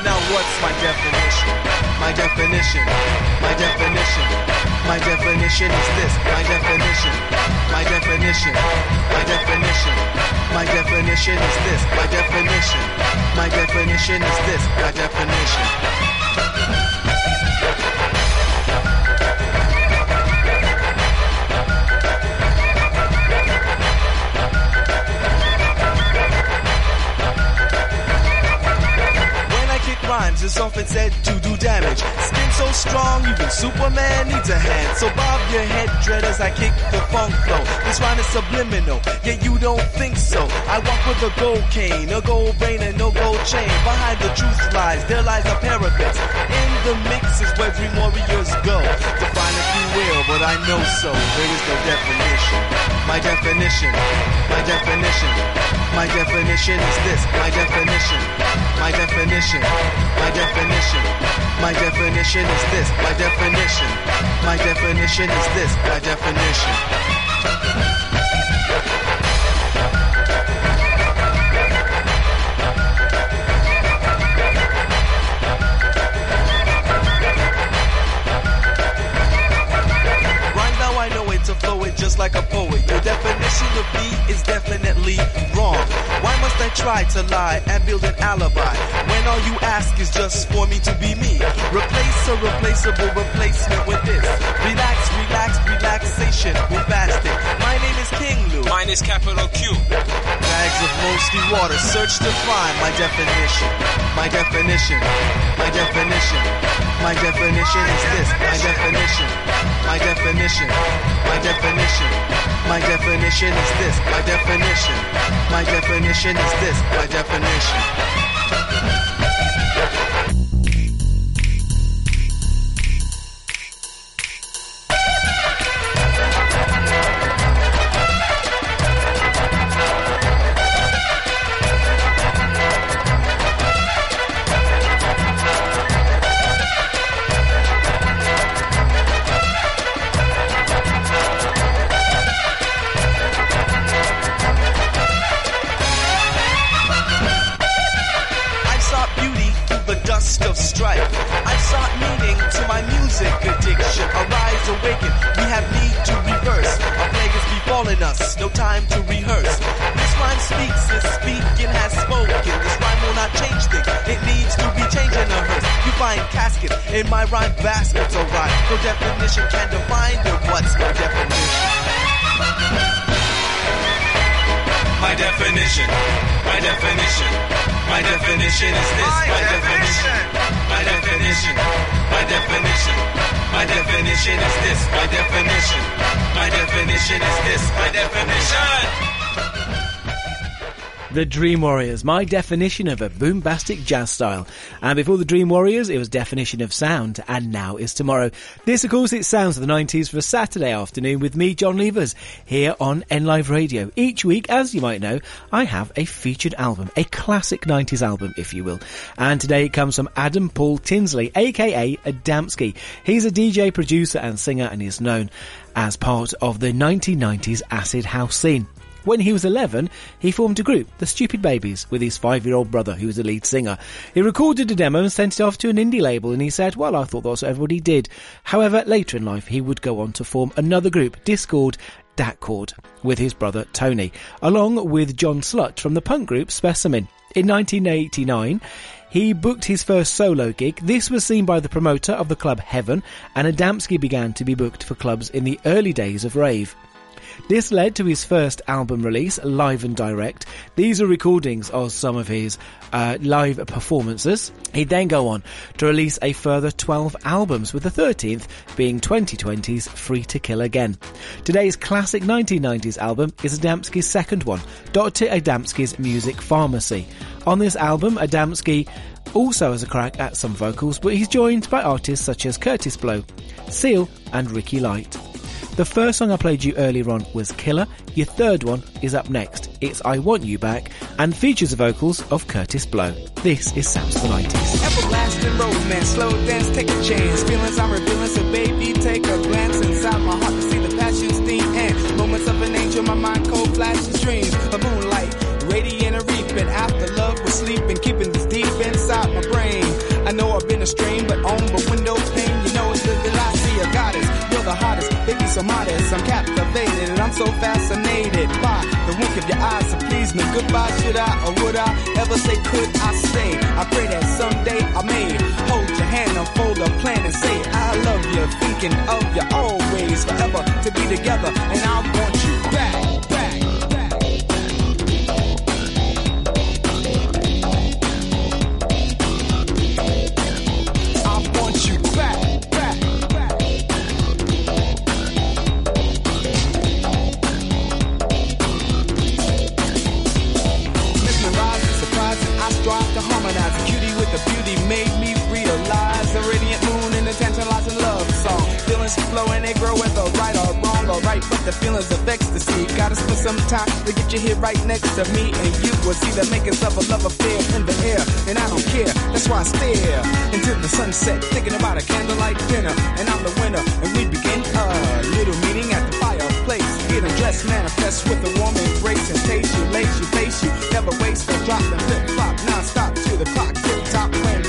Now what's my definition? My definition, my definition, my definition is this. My definition, my definition, my definition, my definition is this. My definition, my definition is this. My definition. When I kick rhymes, it's often said to do damage. Skin so strong, even Superman needs a hand. So bob your head, dread, as I kick the funk flow. This rhyme is subliminal, yet you don't think so. I walk with a gold cane, a gold brain, and no gold chain. Behind the truth lies, there lies a parapet. In the mix is where dream warriors go. Define if you will, but I know so. There is no definition. My definition, my definition, my definition is this. My definition, my definition, my definition, my definition is this. My definition, my definition is this. My definition. Just like a poet. Your definition of me is definitely wrong. Why must I try to lie and build an alibi when all you ask is just for me to be me? Replace a replaceable replacement with this. Relax, relax, relaxation, bombastic. My name is King Lou. Mine is capital Q. Bags of mostly water, search to find my definition. My definition. My definition. My definition is this. My definition. My definition. My definition. My definition is this. My definition. My definition is this. My definition. Definition is this. My, definition, my definition, my definition, my definition is this. My definition, my definition is this. My definition.
The Dream Warriors, my definition of a boombastic jazz style. And before the Dream Warriors, it was definition of sound, and now is tomorrow. This, of course, it sounds of the 90s for a Saturday afternoon with me, John Levers, here on N Live Radio. Each week, as you might know, I have a featured album, a classic 90s album, if you will. And today it comes from Adam Paul Tinsley, aka Adamski. He's a DJ, producer, and singer, and is known as part of the 1990s acid house scene. When he was 11, he formed a group, the Stupid Babies, with his five-year-old brother, who was the lead singer. He recorded a demo and sent it off to an indie label, and he said, well, I thought that's what everybody did. However, later in life, he would go on to form another group, Diskord, Datkord, with his brother Tony, along with John Slut from the punk group Specimen. In 1989, he booked his first solo gig. This was seen by the promoter of the club Heaven, and Adamski began to be booked for clubs in the early days of rave. This led to his first album release, Live and Direct. These are recordings of some of his uh, live performances. He'd then go on to release a further 12 albums, with the 13th being 2020's Free to Kill Again. Today's classic 1990s album is Adamski's second one, Dr. Adamski's Music Pharmacy. On this album, Adamski also has a crack at some vocals, but he's joined by artists such as Kurtis Blow, Seal, and Ricky Light. The first song I played you earlier on was Killer. Your third one is up next. It's I Want You Back and features the vocals of Kurtis Blow. This is 90s.
Everlasting romance, slow dance, take a chance. Feelings I'm revealing, so baby, take a glance inside my heart to see the passion steam and moments of an angel. My mind cold flashes dreams of moonlight, radiant and reaping. After love was sleeping, keeping this deep inside my brain. I know I've been a strain, but on the window I'm so fascinated by the wink of your eyes. So please me goodbye. Should I or would I ever say could I stay? I pray that someday I may hold your hand, unfold a plan, and say I love you. Thinking of you always, forever to be together, and I want you back, back, realize the radiant moon and the tantalizing love song. Feelings flow and they grow whether right or wrong or right, but the feelings of ecstasy. Gotta spend some time to get you here right next to me, and you will see the makings of a love affair in the air. And I don't care, that's why I stare into the sunset, thinking about a candlelight dinner. And I'm the winner, and we begin a little meeting at the fireplace. Get undressed, manifest with a warm embrace and taste you, lace you, face you, never waste or drop the flip flop, non-stop to the clock, tip top, wham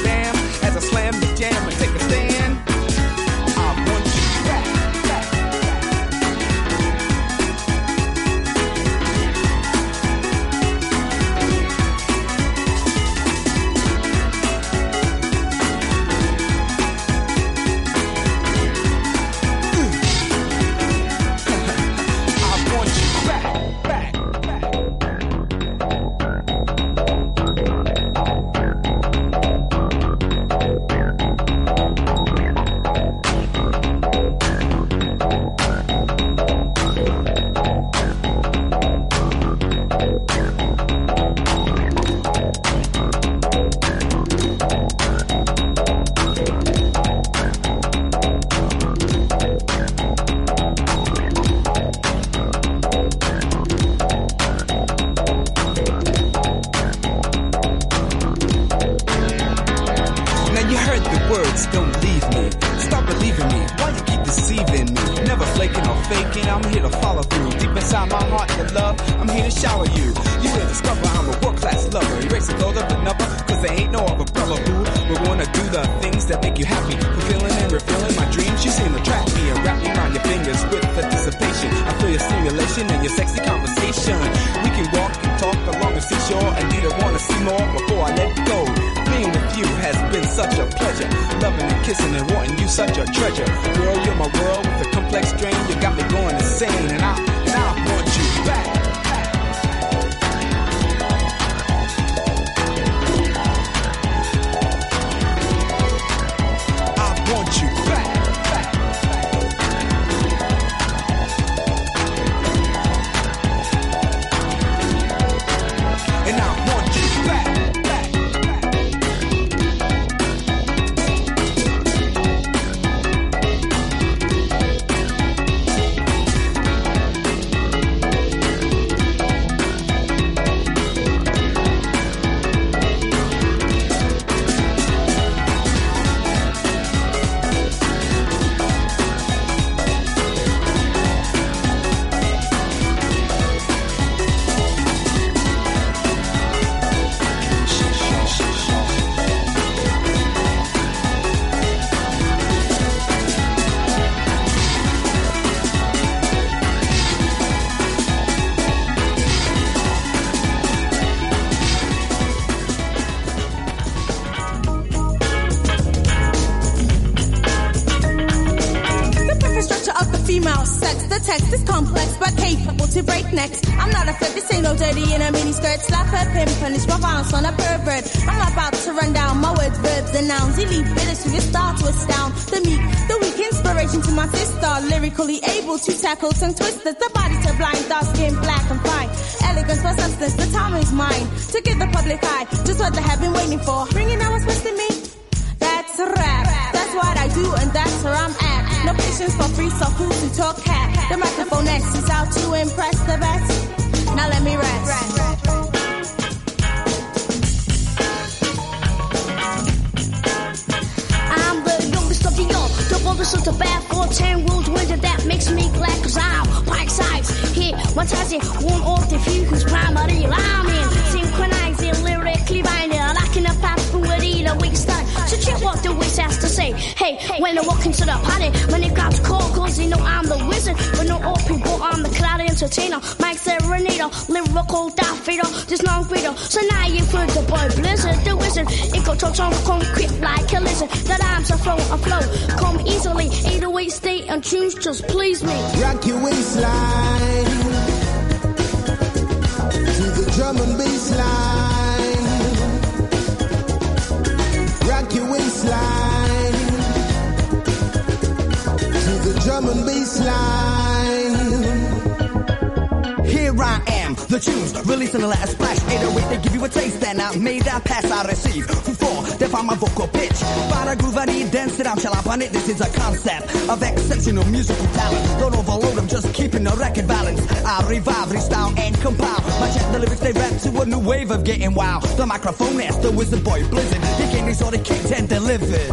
able to tackle the
tunes,
releasing the last splash. 808, they give you a taste, and I made that pass I receive. Who for? They find my vocal pitch. But a groove I need, dance it, I'm shall up on it. This is a concept of exceptional musical talent. Don't overload I'm just keeping the record balance. I revive, restyle, and compile. My check the lyrics, they rap to a new wave of getting wild. The microphone is the wizard boy blizzard. He came, he saw the kicked and delivered.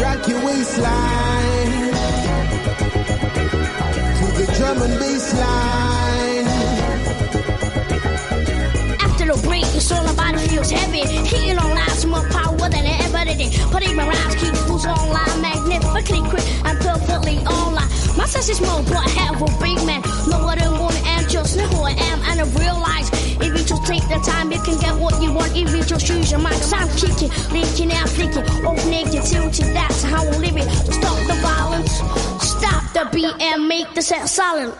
Rock your waistline drum and.
After the break, it's all about it feels heavy. Hitting on lines more power than ever did. But even rhymes keep fools online magnificently quick and perfectly online. My sense is more, but I have a big man. No other one and just know who I am and I realize if you just take the time, you can get what you want. If you just choose your mind, I'm kicking, leaking out, flicking, off negativity. That's how I live it. Stop the violence, the beat and make the set silent.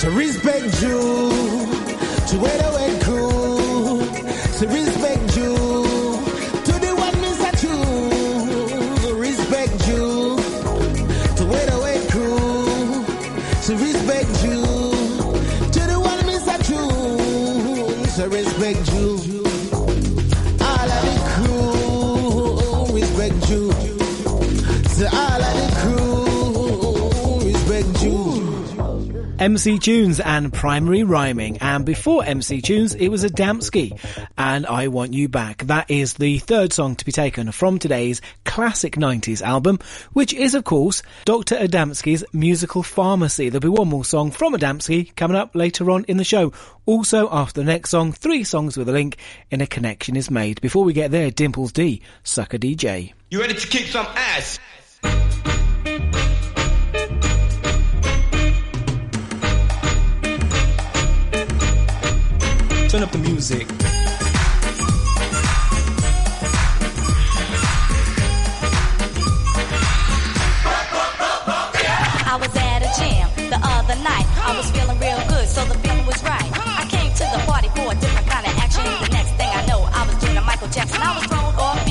To respect you, to where the way cool. To respect
MC Tunes and Primary Rhyming. And before MC Tunes, it was Adamski and I Want You Back. That is the third song to be taken from today's classic 90s album, which is, of course, Dr. Adamski's Musical Pharmacy. There'll be one more song from Adamski coming up later on in the show. Also, after the next song, three songs with a link in a connection is made. Before we get there, Dimples D, Sucker DJ.
You ready to kick some ass?
Turn up the music.
I was at a jam the other night. I was feeling real good, so the feeling was right. I came to the party for a different kind of action. The next thing I know, I was doing a Michael Jackson. I was thrown off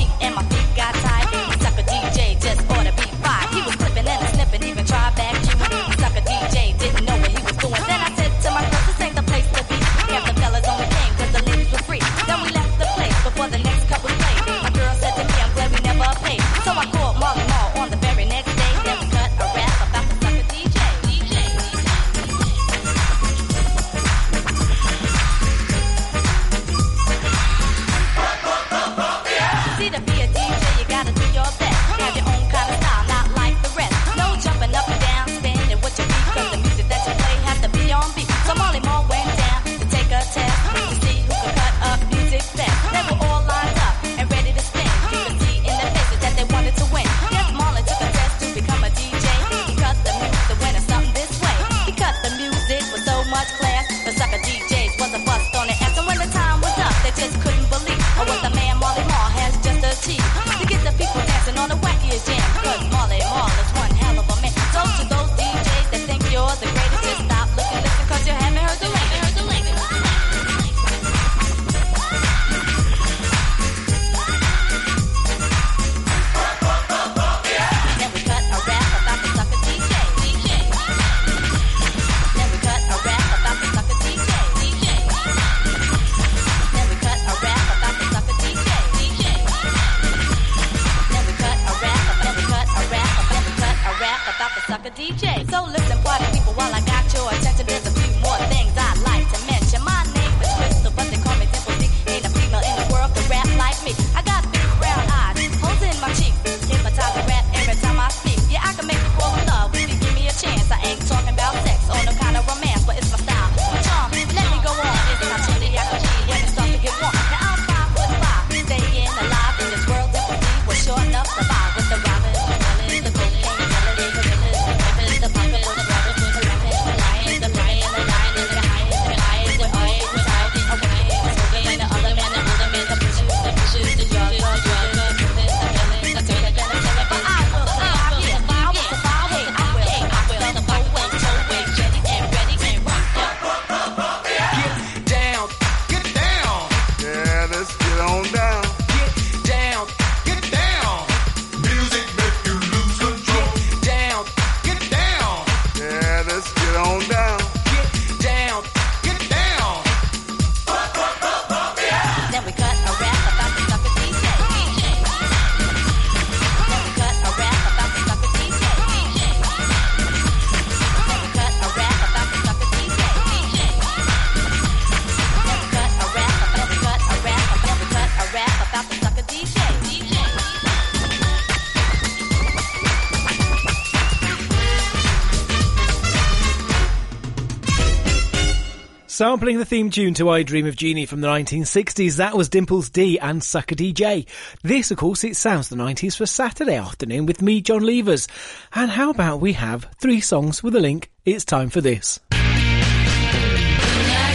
Sampling the theme tune to I Dream of Jeannie from the 1960s, that was Dimples D and Sucker DJ. This, of course, it sounds the 90s for Saturday afternoon with me, John Levers. And how about we have three songs with a link? It's time for this.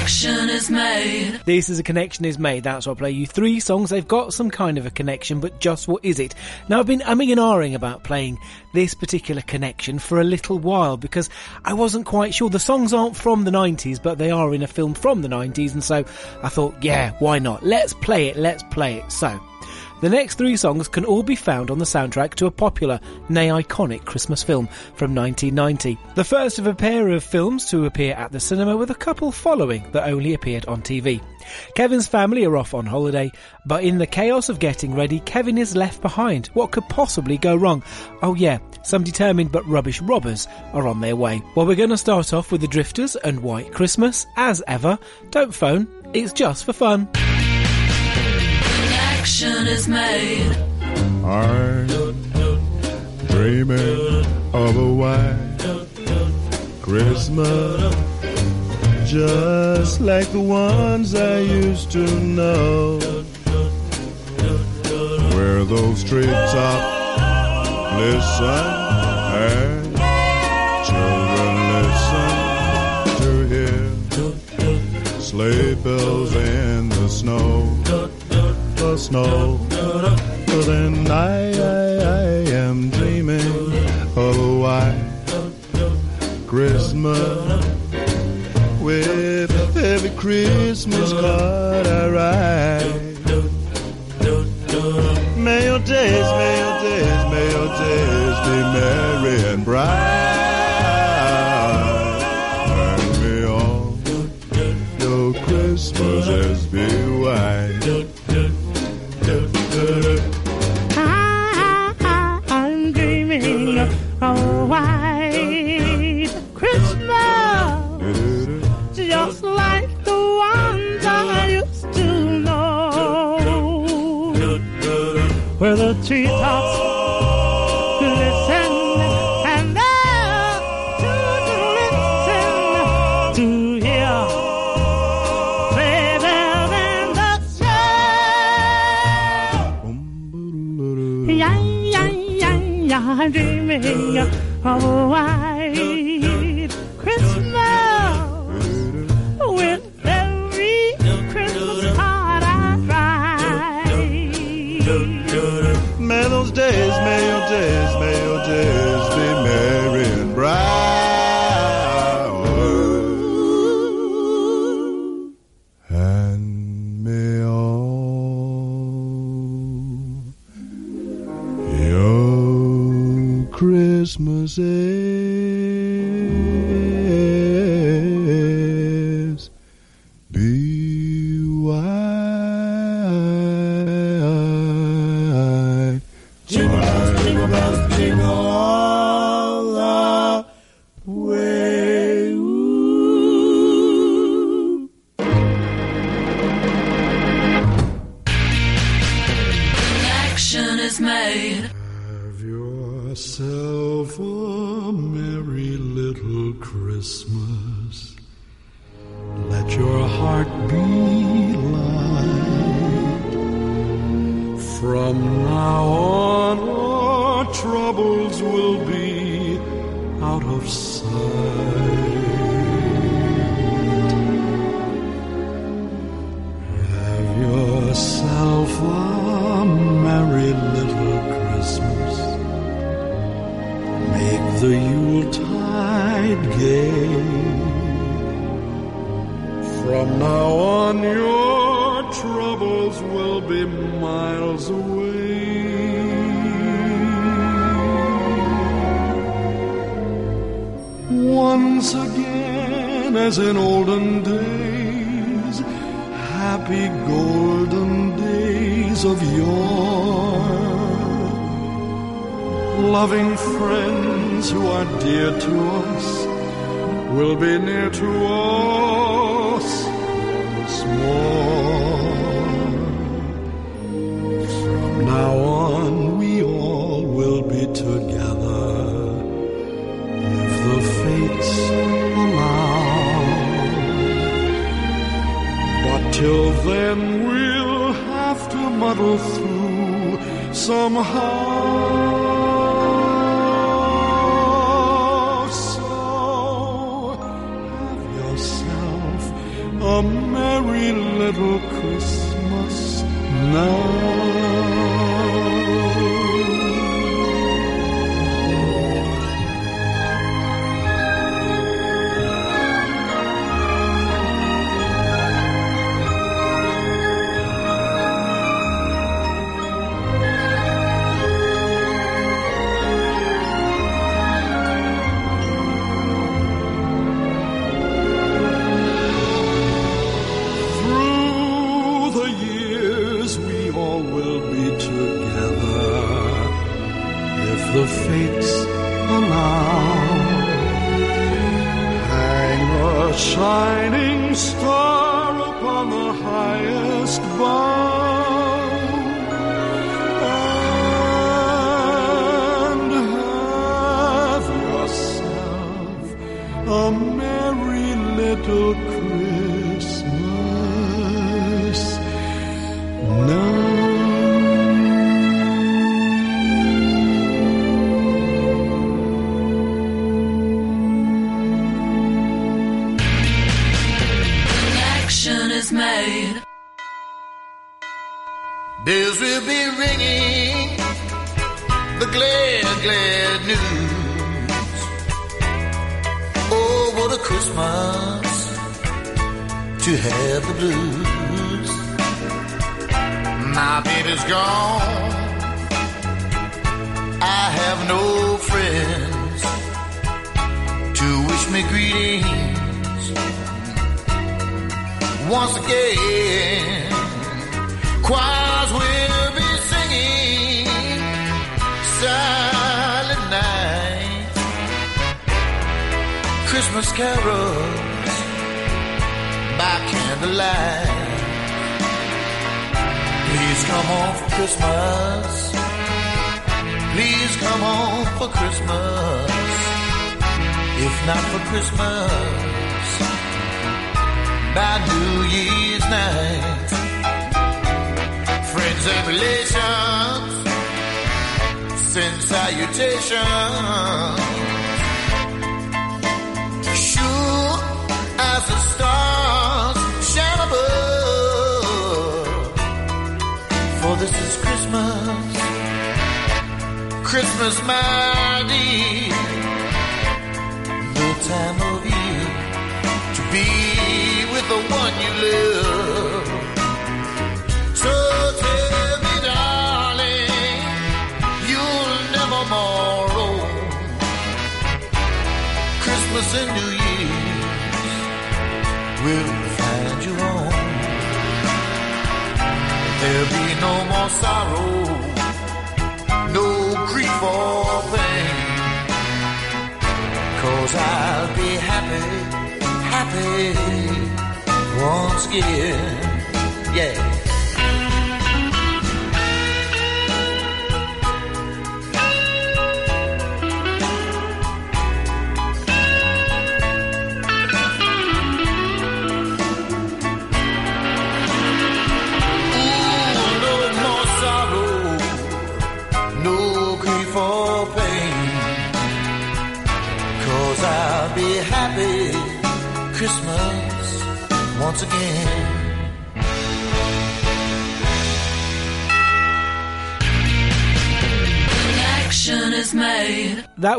Connection is made.
This is a connection is made. That's why I play you three songs. They've got some kind of a connection, but just what is it? Now I've been umming and ahhing about playing this particular connection for a little while because I wasn't quite sure. The songs aren't from the 90s, but they are in a film from the 90s, and so I thought, yeah, why not? Let's play it. Let's play it. So. The next three songs can all be found on the soundtrack to a popular, nay iconic Christmas film from 1990. The first of a pair of films to appear at the cinema with a couple following that only appeared on TV. Kevin's family are off on holiday, but in the chaos of getting ready, Kevin is left behind. What could possibly go wrong? Oh yeah, some determined but rubbish robbers are on their way. Well, we're going to start off with the Drifters and White Christmas, as ever. Don't phone, it's just for fun.
Connection is made.
I'm dreaming of a white Christmas, just like the ones I used to know, where those treetops listen and children listen to hear sleigh bells in the snow the snow. Then I, I, I am dreaming of a white Christmas with every Christmas card I write. May your days, may your days, may your days be merry and bright.
Treetops glisten and children listen to hear the. Yeah, yeah, yeah, dreaming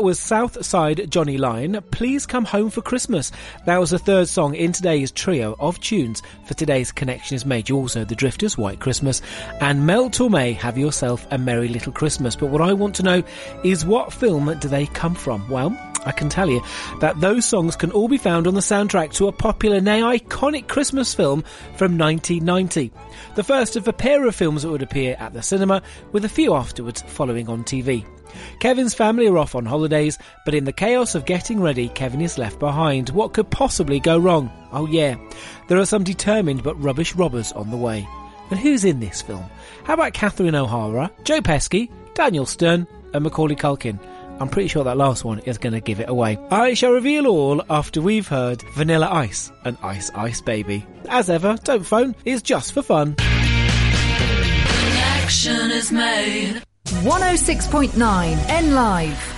was Southside Johnny Lyon. Please come home for Christmas. That was the third song in today's trio of tunes for today's Connection is Made. You also the Drifters, White Christmas, and Mel Torme, Have Yourself a Merry Little Christmas. But what I want to know is what film do they come from? Well, I can tell you that those songs can all be found on the soundtrack to a popular, nay iconic Christmas film from 1990. The first of a pair of films that would appear at the cinema, with a few afterwards following on TV. Kevin's family are off on holidays, but in the chaos of getting ready, Kevin is left behind. What could possibly go wrong? Oh yeah, there are some determined but rubbish robbers on the way. And who's in this film? How about Catherine O'Hara, Joe Pesci, Daniel Stern, and Macaulay Culkin? I'm pretty sure that last one is going to give it away. I shall reveal all after we've heard Vanilla Ice and Ice Ice Baby. As ever, don't phone, it's just for fun.
Connection is made.
106.9 N Live.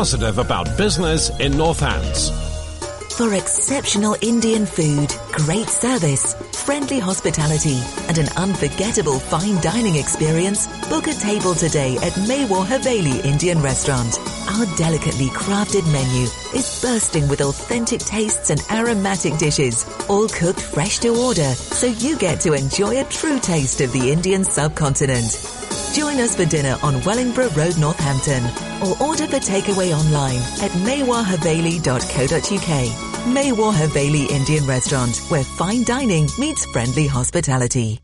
Positive about business in Northants.
For exceptional Indian food, great service, friendly hospitality, and an unforgettable fine dining experience, book a table today at Mewar Haveli Indian Restaurant. Our delicately crafted menu is bursting with authentic tastes and aromatic dishes, all cooked fresh to order, so you get to enjoy a true taste of the Indian subcontinent. Join us for dinner on Wellingborough Road, Northampton, or order for takeaway online at mewarhaveli.co.uk. Mewar Haveli Indian Restaurant, where fine dining meets friendly hospitality.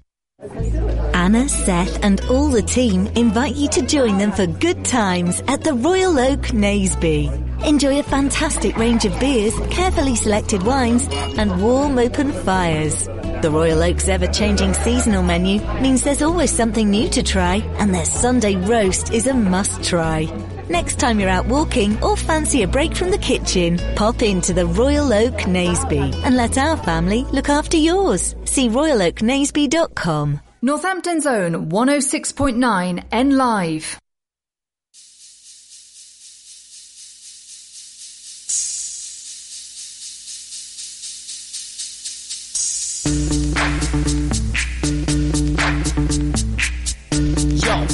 Anna, Seth, and all the team invite you to join them for good times at the Royal Oak Naseby. Enjoy a fantastic range of beers, carefully selected wines, and warm open fires. The Royal Oak's ever-changing seasonal menu means there's always something new to try, and their Sunday roast is a must-try. Next time you're out walking or fancy a break from the kitchen, pop into the Royal Oak Naseby and let our family look after yours. See royaloaknaseby.com.
Northampton's own 106.9 N Live.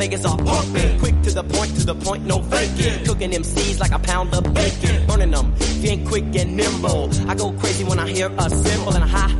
Vegas are pumping. Quick to the point, to the point, no faking. Cooking them MCs like a pound of bacon. Burning them, ain't quick and nimble. I go crazy when I hear a cymbal and a hi-hat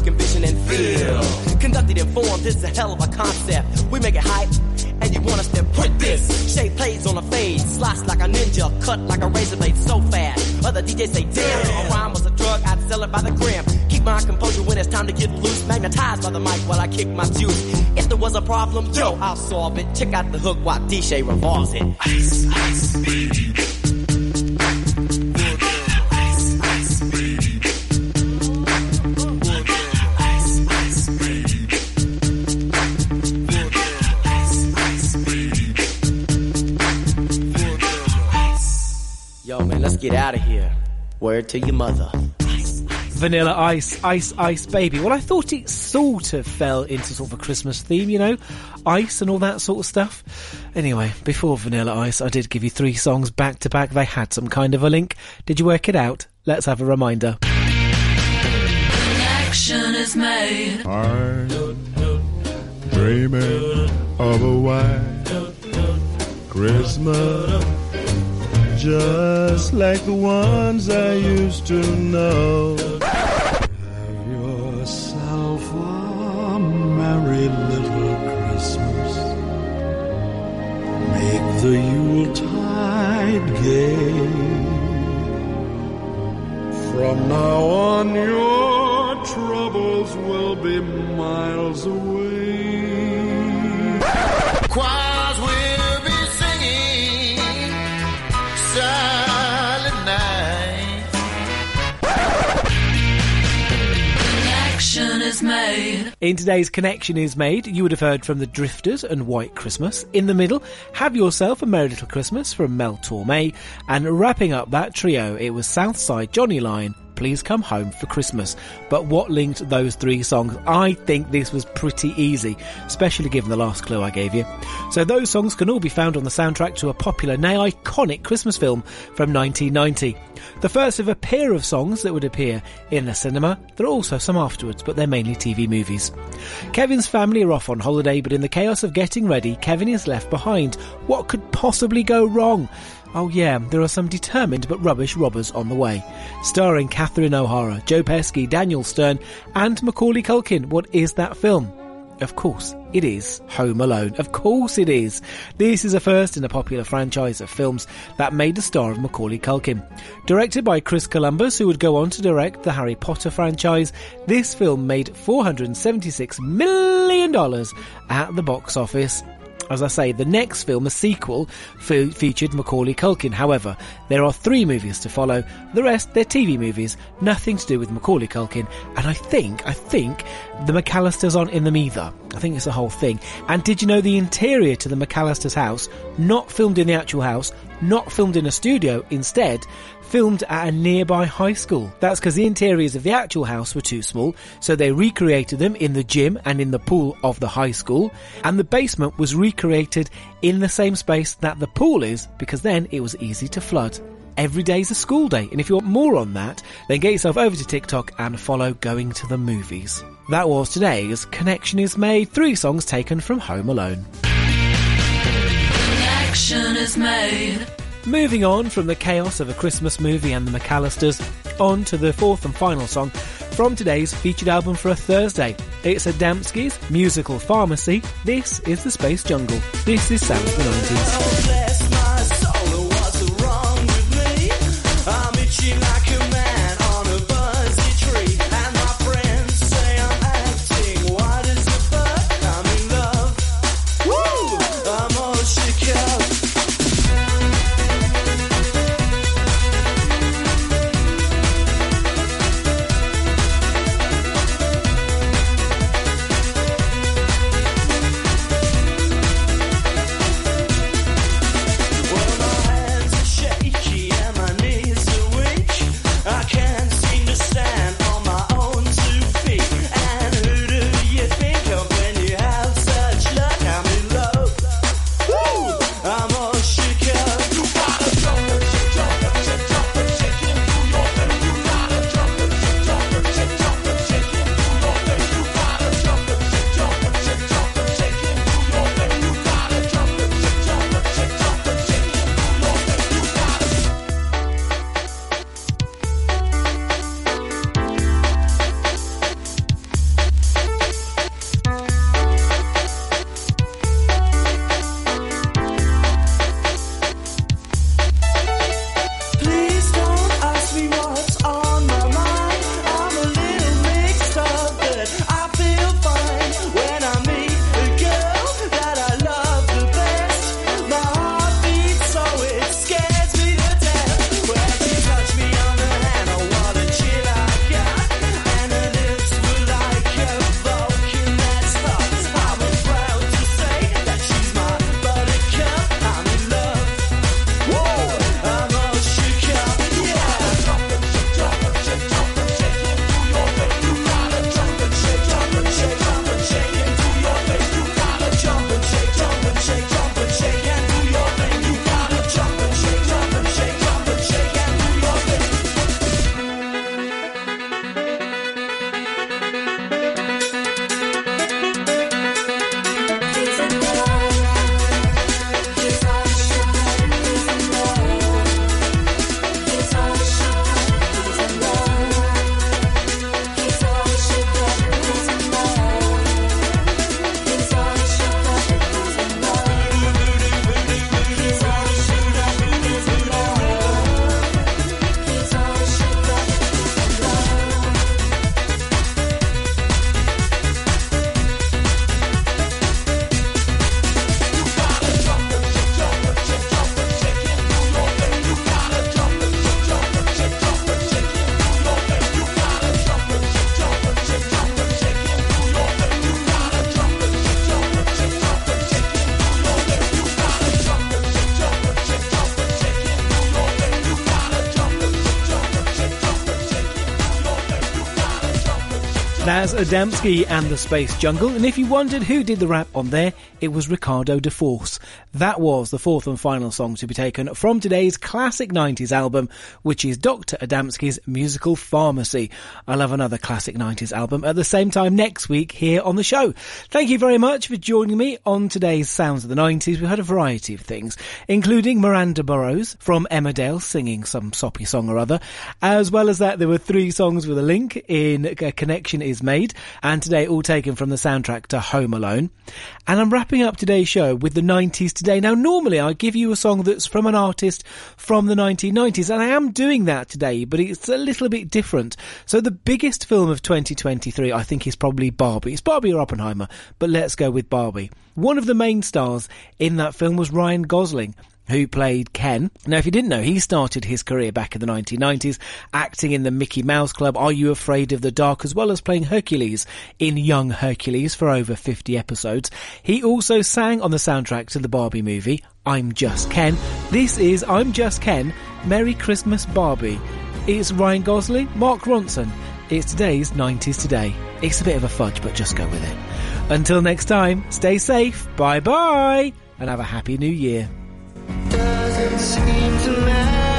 Vision and feel. Conducted in form, this is a hell of a concept. We make it hype and you want us to with this. Shape plays on a fade, slice like a ninja, cut like a razor blade so fast. Other DJs say, damn, a rhyme was a drug, I'd sell it by the gram. Keep my composure when it's time to get loose, magnetized by the mic while I kick my juice. If there was a problem, yo, I'll solve it. Check out the hook while DJ revolves it. Ice, ice, baby. Word to your mother.
Vanilla Ice, Ice, Ice Baby. Well, I thought it sort of fell into sort of a Christmas theme, you know, ice and all that sort of stuff. Anyway, before Vanilla Ice, I did give you three songs back to back. They had some kind of a link. Did you work it out? Let's have a reminder.
Connection is made.
I'm dreaming of a white Christmas, just like the ones I used to know. Have yourself a merry little Christmas. Make the Yuletide gay. From now on, your troubles will be miles away.
In today's Connection is Made, you would have heard from the Drifters and White Christmas. In the middle, Have Yourself a Merry Little Christmas from Mel Torme. And wrapping up that trio, it was Southside Johnny Lyon, Please Come Home for Christmas. But what linked those three songs? I think this was pretty easy, especially given the last clue I gave you. So those songs can all be found on the soundtrack to a popular, now iconic Christmas film from 1990. The first of a pair of songs that would appear in the cinema. There are also some afterwards, but they're mainly TV movies. Kevin's family are off on holiday, but in the chaos of getting ready, Kevin is left behind. What could possibly go wrong? Oh yeah, there are some determined but rubbish robbers on the way. Starring Catherine O'Hara, Joe Pesci, Daniel Stern, and Macaulay Culkin. What is that film? Of course, it is Home Alone. Of course it is. This is a first in a popular franchise of films that made the star of Macaulay Culkin. Directed by Chris Columbus, who would go on to direct the Harry Potter franchise, this film made $476 million at the box office. As I say, the next film, a sequel, fe- featured Macaulay Culkin. However, there are three movies to follow. The rest, they're TV movies, nothing to do with Macaulay Culkin. And I think, I think, the McAllisters aren't in them either. I think it's a whole thing. And did you know the interior to the McAllisters' house, not filmed in the actual house, not filmed in a studio, instead, filmed at a nearby high school. That's because the interiors of the actual house were too small, so they recreated them in the gym and in the pool of the high school, and the basement was recreated in the same space that the pool is, because then it was easy to flood. Every day's a school day, and if you want more on that, then get yourself over to TikTok and follow Going to the Movies. That was today's Connection is Made, three songs taken from Home Alone.
Connection is made.
Moving on from the chaos of a Christmas movie and the McAllisters, on to the fourth and final song from today's featured album for a Thursday. It's Adamski's musical pharmacy. This is the Space Jungle. This is Sound of the 90s. That's Adamski and the Space Jungle. And if you wondered who did the rap on there, it was Ricardo da Force. That was the fourth and final song to be taken from today's classic 90s album, which is Dr. Adamski's Musical Pharmacy. I'll have another classic 90s album at the same time next week here on the show. Thank you very much for joining me on today's Sounds of the 90s. We had a variety of things, including Malandra Burrows from Emmerdale singing some soppy song or other. As well as that, there were three songs with a link in A Connection is Made, and today all taken from the soundtrack to Home Alone. And I'm wrapping up today's show with the 90s today. Now, normally I give you a song that's from an artist from the 1990s, and I am doing that today, but it's a little bit different. So the biggest film of 2023, I think, is probably Barbie. It's Barbie or Oppenheimer, but let's go with Barbie. One of the main stars in that film was Ryan Gosling who played Ken. Now, if you didn't know, he started his career back in the 1990s, acting in the Mickey Mouse Club, Are You Afraid of the Dark, as well as playing Hercules in Young Hercules for over 50 episodes. He also sang on the soundtrack to the Barbie movie, I'm Just Ken. This is I'm Just Ken, Merry Christmas Barbie. It's Ryan Gosling, Mark Ronson. It's today's 90s Today. It's a bit of a fudge, but just go with it. Until next time, stay safe, bye bye, and have a happy new year.
Doesn't seem to matter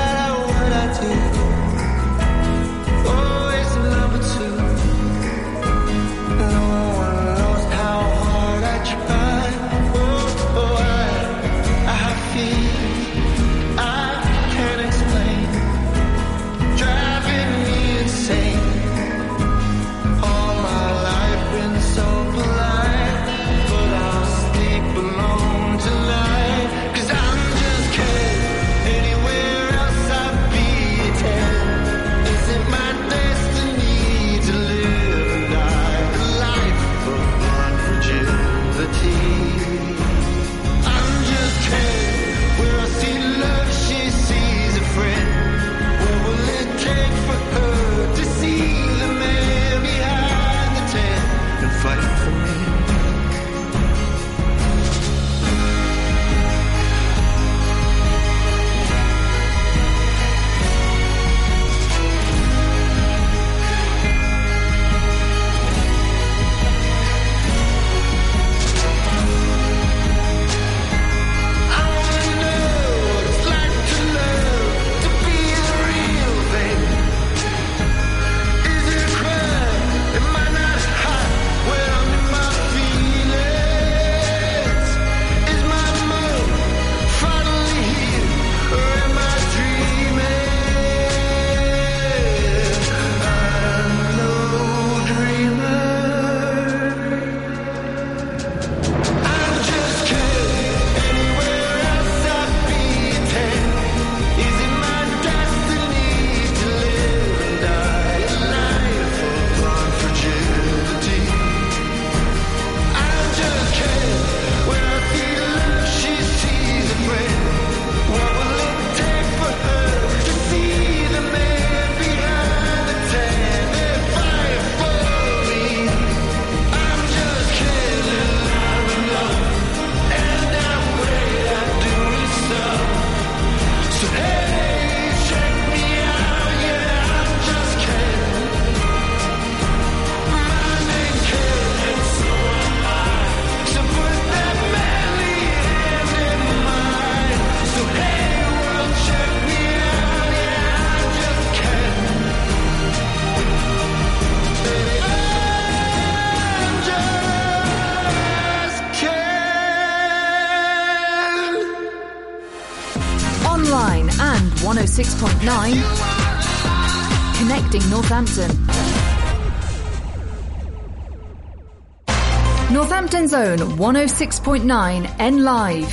Zone 106.9 N Live.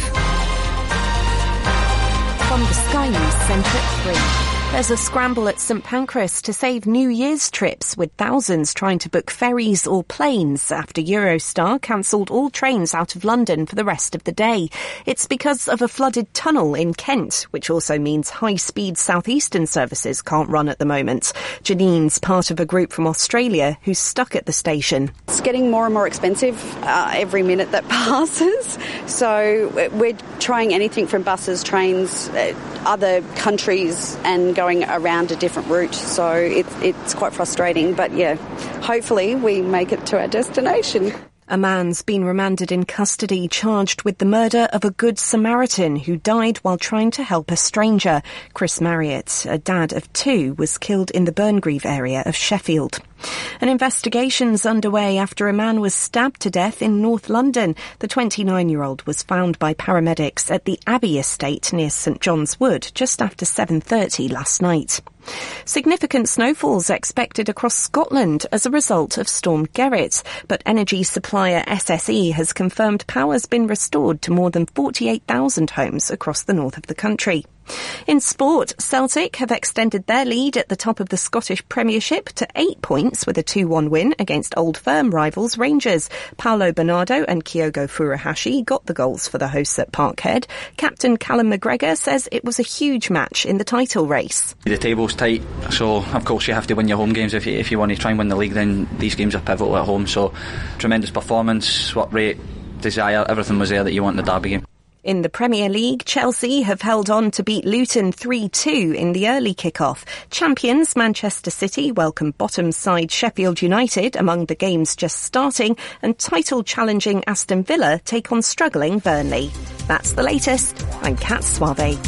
From the Sky News Centre at 3. There's a scramble at St Pancras to save New Year's trips, with thousands trying to book ferries or planes after Eurostar cancelled all trains out of London for the rest of the day. It's because of a flooded tunnel in Kent, which also means high-speed southeastern services can't run at the moment. Janine's part of a group from Australia who's stuck at the station.
It's getting more and more expensive uh, every minute that passes. So we're trying anything from buses, trains, uh, other countries and going around a different route. So it, it's quite frustrating. But yeah, hopefully we make it to our destination.
A man's been remanded in custody charged with the murder of a Good Samaritan who died while trying to help a stranger. Chris Marriott, a dad of two, was killed in the Burngreave area of Sheffield. An investigation's underway after a man was stabbed to death in North London. The 29-year-old was found by paramedics at the Abbey estate near St John's Wood just after 7.30 last night. Significant snowfalls expected across Scotland as a result of Storm Gerrit, but energy supplier SSE has confirmed power's been restored to more than 48,000 homes across the north of the country. In sport, Celtic have extended their lead at the top of the Scottish Premiership to eight points with a 2-1 win against old firm rivals Rangers. Paulo Bernardo and Kyogo Furuhashi got the goals for the hosts at Parkhead. Captain Callum McGregor says it was a huge match in the title race.
The table's tight, so of course you have to win your home games. If you, if you want to try and win the league, then these games are pivotal at home. So tremendous performance, what rate, desire, everything was there that you want in the derby game.
In the Premier League, Chelsea have held on to beat Luton 3-2 in the early kick-off. Champions Manchester City welcome bottom side Sheffield United among the games just starting and title challenging Aston Villa take on struggling Burnley. That's the latest. I'm Kat Suave.